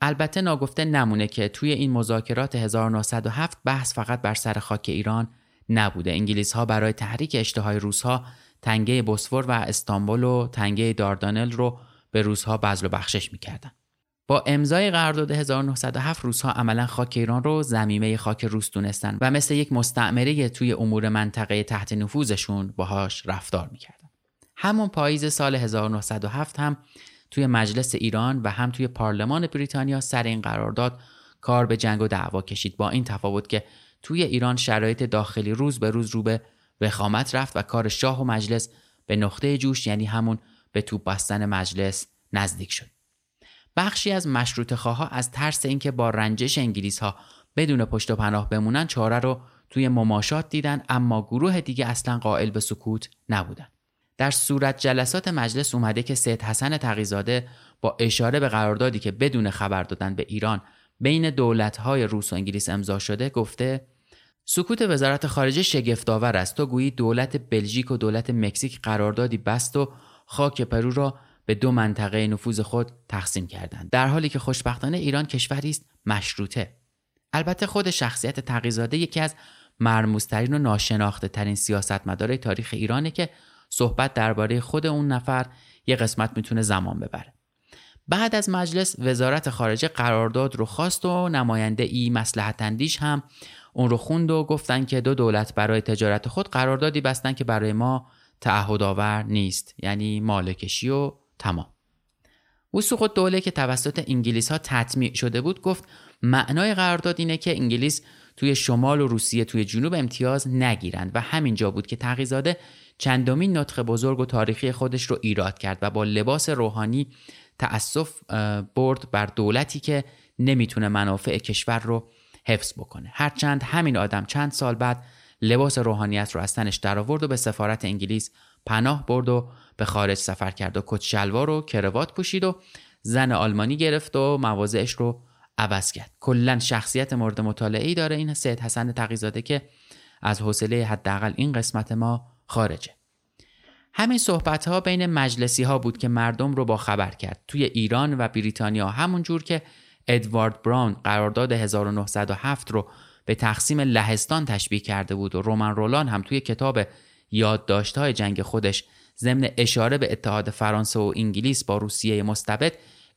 البته ناگفته نمونه که توی این مذاکرات 1907 بحث فقط بر سر خاک ایران نبوده. انگلیس ها برای تحریک اشتهای روس ها تنگه بوسفور و استانبول و تنگه داردانل رو به روسها بذل و بخشش می‌کردن. با امضای قرارداد 1907 روسها عملا خاک ایران رو زمینه خاک روس دونستن و مثل یک مستعمره توی امور منطقه تحت نفوذشون باهاش رفتار می‌کردن. همون پاییز سال 1907 هم توی مجلس ایران و هم توی پارلمان بریتانیا سر این قرارداد کار به جنگ و دعوا کشید با این تفاوت که توی ایران شرایط داخلی روز به روز رو به وخامت رفت و کار شاه و مجلس به نقطه جوش یعنی همون به توپ بستن مجلس نزدیک شد. بخشی از مشروط خواه از ترس اینکه با رنجش انگلیس ها بدون پشت و پناه بمونن چاره رو توی مماشات دیدن اما گروه دیگه اصلا قائل به سکوت نبودن. در صورت جلسات مجلس اومده که سید حسن تقیزاده با اشاره به قراردادی که بدون خبر دادن به ایران بین دولت‌های روس و انگلیس امضا شده گفته سکوت وزارت خارجه شگفتآور است. تو گویی دولت بلژیک و دولت مکزیک قراردادی بست و خاک پرو را به دو منطقه نفوذ خود تقسیم کردند. در حالی که خوشبختانه ایران کشوری است مشروطه. البته خود شخصیت تقیزاده یکی از مرموزترین و ناشناخته ترین سیاستمدارای تاریخ ایرانه که صحبت درباره خود اون نفر یه قسمت می‌تونه زمان ببره. بعد از مجلس وزارت خارجه قرارداد رو خواست و نماینده ای مسلحت اندیش هم اون رو خوند و گفتن که دو دولت برای تجارت خود قراردادی بستن که برای ما تعهد آور نیست یعنی مالکشی و تمام. وسوق دوله که توسط انگلیس ها تطمیع شده بود گفت معنای قرارداد اینه که انگلیس توی شمال و روسیه توی جنوب امتیاز نگیرند و همینجا بود که تقیزاده چندمین نطق بزرگ و تاریخی خودش رو ایراد کرد و با لباس روحانی تأسف برد بر دولتی که نمی‌تونه منافع کشور رو حفظ بکنه. هرچند همین آدم چند سال بعد لباس روحانیت رو از تنش درآورد و به سفارت انگلیس پناه برد و به خارج سفر کرد و کت شلوار و کروات پوشید و زن آلمانی گرفت و مواضعش رو عوض کرد. کلا شخصیت مورد مطالعه ای داره این سید حسن تقیزاده که از حوصله حداقل این قسمت ما خارجه. همین صحبت ها بین مجلسی ها بود که مردم رو با خبر کرد. توی ایران و بریتانیا همون جور که ادوارد براون قرارداد 1907 رو به تقسیم لهستان تشبیه کرده بود و رومن رولان هم توی کتاب یادداشت‌های جنگ خودش ضمن اشاره به اتحاد فرانسه و انگلیس با روسیه مستبد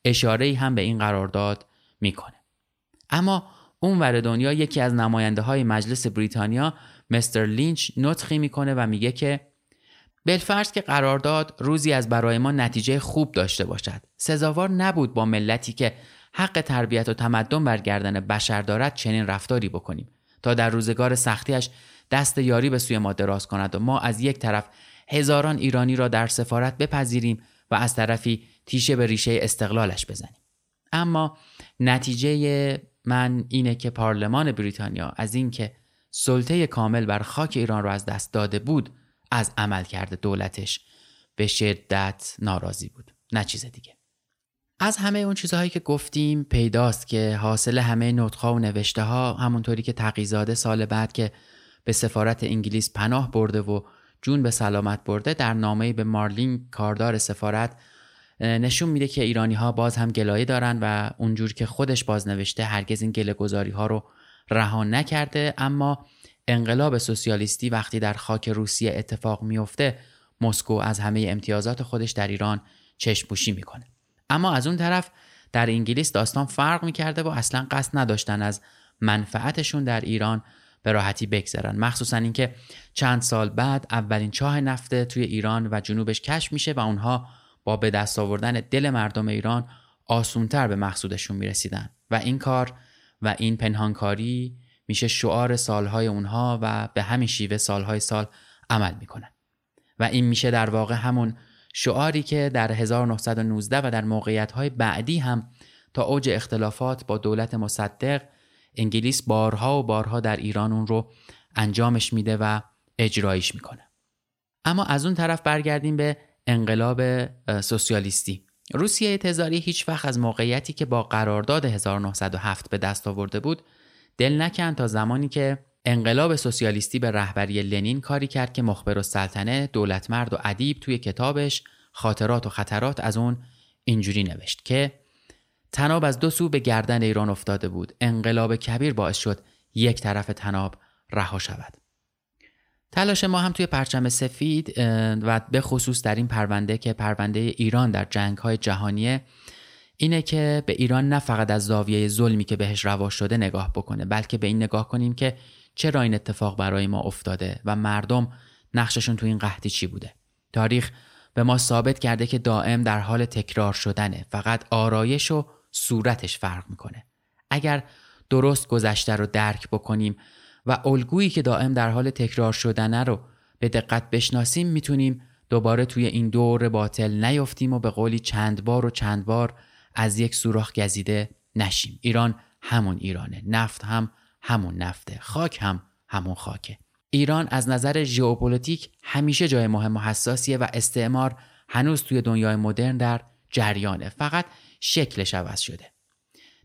اشاره هم به این قرارداد می‌کنه. اما اون ور دنیا یکی از نماینده های مجلس بریتانیا مستر لینچ نطخی می‌کنه و میگه که بلفرض که قرارداد روزی از برای ما نتیجه خوب داشته باشد. سزاوار نبود با ملتی که حق تربیت و تمدن برگردن بشر دارد چنین رفتاری بکنیم. تا در روزگار سختیش دست یاری به سوی ما دراز کند و ما از یک طرف هزاران ایرانی را در سفارت بپذیریم و از طرفی تیشه به ریشه استقلالش بزنیم. اما نتیجه من اینه که پارلمان بریتانیا از اینکه سلطه کامل بر خاک ایران را از دست داده بود از عمل کرده دولتش به شدت ناراضی بود. نه چیز دیگه. از همه اون چیزهایی که گفتیم پیداست که حاصل همه نطقها و نوشته ها همونطوری که تقیزاده سال بعد که به سفارت انگلیس پناه برده و جون به سلامت برده در نامه به مارلین کاردار سفارت نشون میده که ایرانی ها باز هم گلایه دارن و اونجور که خودش باز نوشته هرگز این گله ها رو رها نکرده اما انقلاب سوسیالیستی وقتی در خاک روسیه اتفاق میفته مسکو از همه امتیازات خودش در ایران چشمپوشی می‌کنه. اما از اون طرف در انگلیس داستان فرق می‌کرده و اصلا قصد نداشتن از منفعتشون در ایران به راحتی بگذرن. مخصوصا اینکه چند سال بعد اولین چاه نفته توی ایران و جنوبش کشف میشه و اونها با به دست آوردن دل مردم ایران آسونتر به مقصودشون می‌رسیدن. و این کار و این پنهانکاری میشه شعار سالهای اونها و به همین شیوه سالهای سال عمل می‌کنن و این میشه در واقع همون شعاری که در 1919 و در موقعیت بعدی هم تا اوج اختلافات با دولت مصدق انگلیس بارها و بارها در ایران اون رو انجامش میده و اجرایش می‌کنه. اما از اون طرف برگردیم به انقلاب سوسیالیستی. روسیه تزاری هیچ وقت از موقعیتی که با قرارداد 1907 به دست آورده بود دل نکن تا زمانی که انقلاب سوسیالیستی به رهبری لنین کاری کرد که مخبر و سلطنه دولتمرد و ادیب توی کتابش خاطرات و خطرات از اون اینجوری نوشت که تناب از دو سو به گردن ایران افتاده بود. انقلاب کبیر باعث شد یک طرف تناب رها شود. تلاش ما هم توی پرچم سفید و به خصوص در این پرونده که پرونده ایران در جنگ های جهانیه اینه که به ایران نه فقط از زاویه ظلمی که بهش روا شده نگاه بکنه بلکه به این نگاه کنیم که چرا این اتفاق برای ما افتاده و مردم نقششون تو این قحطی چی بوده. تاریخ به ما ثابت کرده که دائم در حال تکرار شدنه فقط آرایش و صورتش فرق می‌کنه. اگر درست گذشته رو درک بکنیم و الگویی که دائم در حال تکرار شدنه رو به دقت بشناسیم می‌تونیم دوباره توی این دور باطل نیفتیم و به قولی چند بار و چند بار از یک سوراخ گزیده نشیم. ایران همون ایرانه نفت هم همون نفته خاک هم همون خاکه. ایران از نظر ژئوپلیتیک همیشه جای مهم و حساسیه و استعمار هنوز توی دنیای مدرن در جریانه فقط شکلش عوض شده.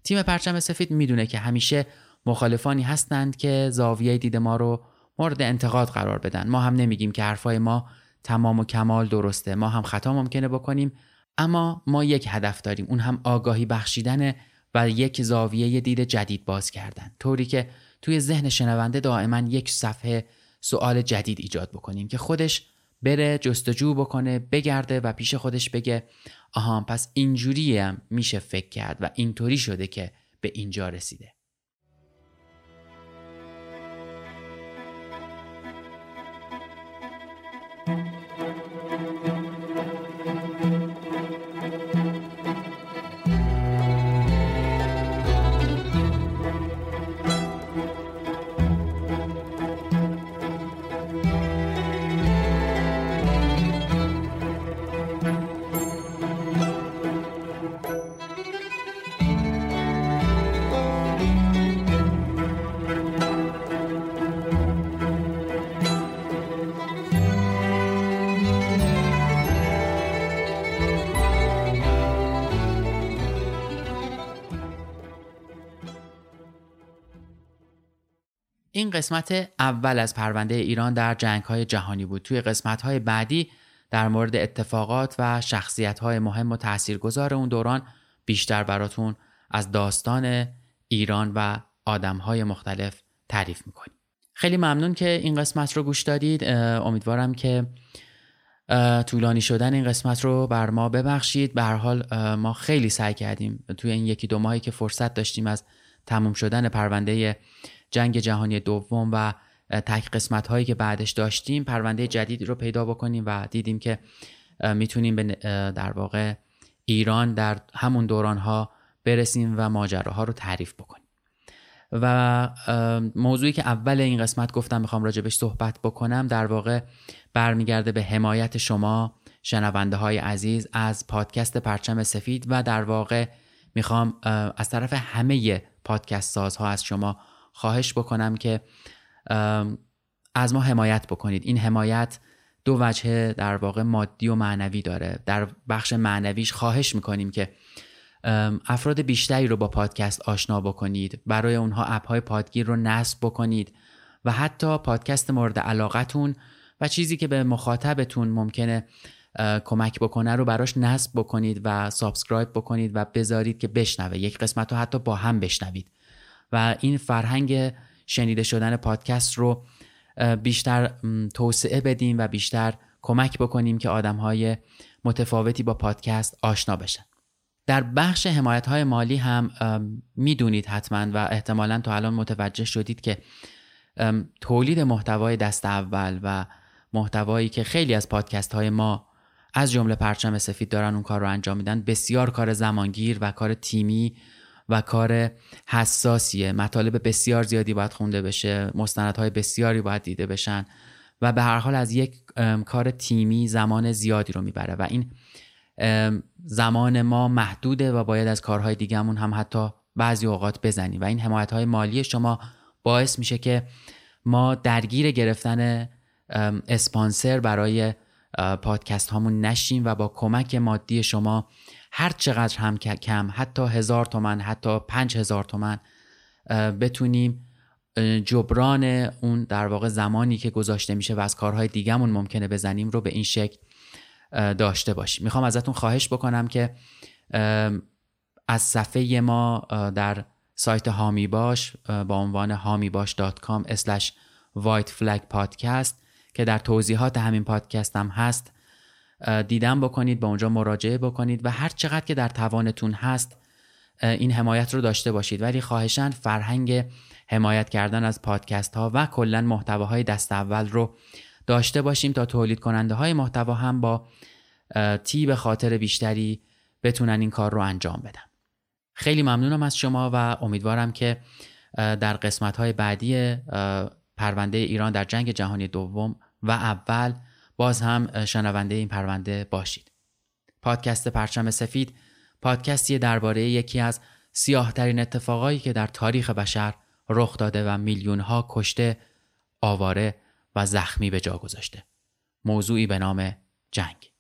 تیم پرچم سفید می‌دونه که همیشه مخالفانی هستند که زاویه دید ما رو مورد انتقاد قرار بدن. ما هم نمیگیم که حرفای ما تمام و کمال درسته. ما هم خطا ممکنه بکنیم اما ما یک هدف داریم. اون هم آگاهی بخشیدن و یک زاویه دید جدید باز کردن. طوری که توی ذهن شنونده دائما یک صفحه سوال جدید ایجاد بکنیم که خودش بره جستجو بکنه بگرده و پیش خودش بگه آها پس اینجوری هم میشه فکر کرد و اینطوری شده که به اینجا رسیده. این قسمت اول از پرونده ایران در جنگ های جهانی بود. توی قسمت های بعدی در مورد اتفاقات و شخصیت های مهم و تاثیرگذار اون دوران بیشتر براتون از داستان ایران و آدم های مختلف تعریف می‌کنیم. خیلی ممنون که این قسمت رو گوش دادید. امیدوارم که طولانی شدن این قسمت رو بر ما ببخشید. به هر حال ما خیلی سعی کردیم توی این یکی دو ماهی که فرصت داشتیم از تموم شدن پرونده جنگ جهانی دوم و تک قسمت هایی که بعدش داشتیم پرونده جدیدی رو پیدا بکنیم و دیدیم که می‌تونیم به در واقع ایران در همون دوران ها برسیم و ماجراها رو تعریف بکنیم. و موضوعی که اول این قسمت گفتم می‌خوام راجبش صحبت بکنم در واقع برمیگرده به حمایت شما شنونده های عزیز از پادکست پرچم سفید و در واقع می‌خوام از طرف همه پادکست سازها از شما خواهش بکنم که از ما حمایت بکنید. این حمایت دو وجه در واقع مادی و معنوی داره. در بخش معنویش خواهش می‌کنیم که افراد بیشتری رو با پادکست آشنا بکنید. برای اونها اپ های پادگیر رو نصب بکنید و حتی پادکست مورد علاقتون و چیزی که به مخاطبتون ممکنه کمک بکنه رو براش نصب بکنید و subscribe بکنید و بذارید که بشنوه. یک قسمت رو حتی با هم بشنوید. و این فرهنگ شنیده شدن پادکست رو بیشتر توسعه بدیم و بیشتر کمک بکنیم که آدم های متفاوتی با پادکست آشنا بشن. در بخش حمایت های مالی هم می‌دونید حتما و احتمالا تا الان متوجه شدید که تولید محتوای دست اول و محتوایی که خیلی از پادکست های ما از جمله پرچم سفید دارن اون کار رو انجام میدن بسیار کار زمانگیر و کار تیمی و کار حساسیه. مطالب بسیار زیادی باید خونده بشه. مستندهای بسیاری باید دیده بشن. و به هر حال از یک کار تیمی زمان زیادی رو می‌بره. و این زمان ما محدوده و باید از کارهای دیگهمون هم حتی بعضی اوقات بزنیم. و این حمایت های مالی شما باعث میشه که ما درگیر گرفتن اسپانسر برای پادکست هامون نشیم و با کمک مادی شما هر چقدر هم کم حتی هزار تومن حتی پنج هزار تومن بتونیم جبران اون در واقع زمانی که گذاشته میشه و از کارهای دیگهمون ممکنه بزنیم رو به این شکل داشته باشیم. می‌خوام ازتون خواهش بکنم که از صفحه ما در سایت هامی باش با عنوان هامی باش white flag podcast که در توضیحات همین پادکست هم هست دیدن بکنید به اونجا مراجعه بکنید و هر چقدر که در توانتون هست این حمایت رو داشته باشید. ولی خواهشان فرهنگ حمایت کردن از پادکست ها و کلا محتواهای دست اول رو داشته باشیم تا تولید کننده های محتوا هم با تیب خاطر بیشتری بتونن این کار رو انجام بدن. خیلی ممنونم از شما و امیدوارم که در قسمت های بعدی پرونده ایران در جنگ جهانی دوم و اول باز هم شنونده این پرونده باشید پادکست پرچم سفید پادکستی درباره یکی از سیاهترین اتفاقایی که در تاریخ بشر رخ داده و میلیون ها کشته آواره و زخمی به جا گذاشته موضوعی به نام جنگ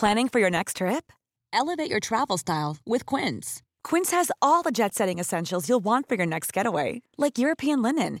Planning for your next trip? Elevate your travel style with Quince. Quince has all the jet-setting essentials you'll want for your next getaway, like European linen,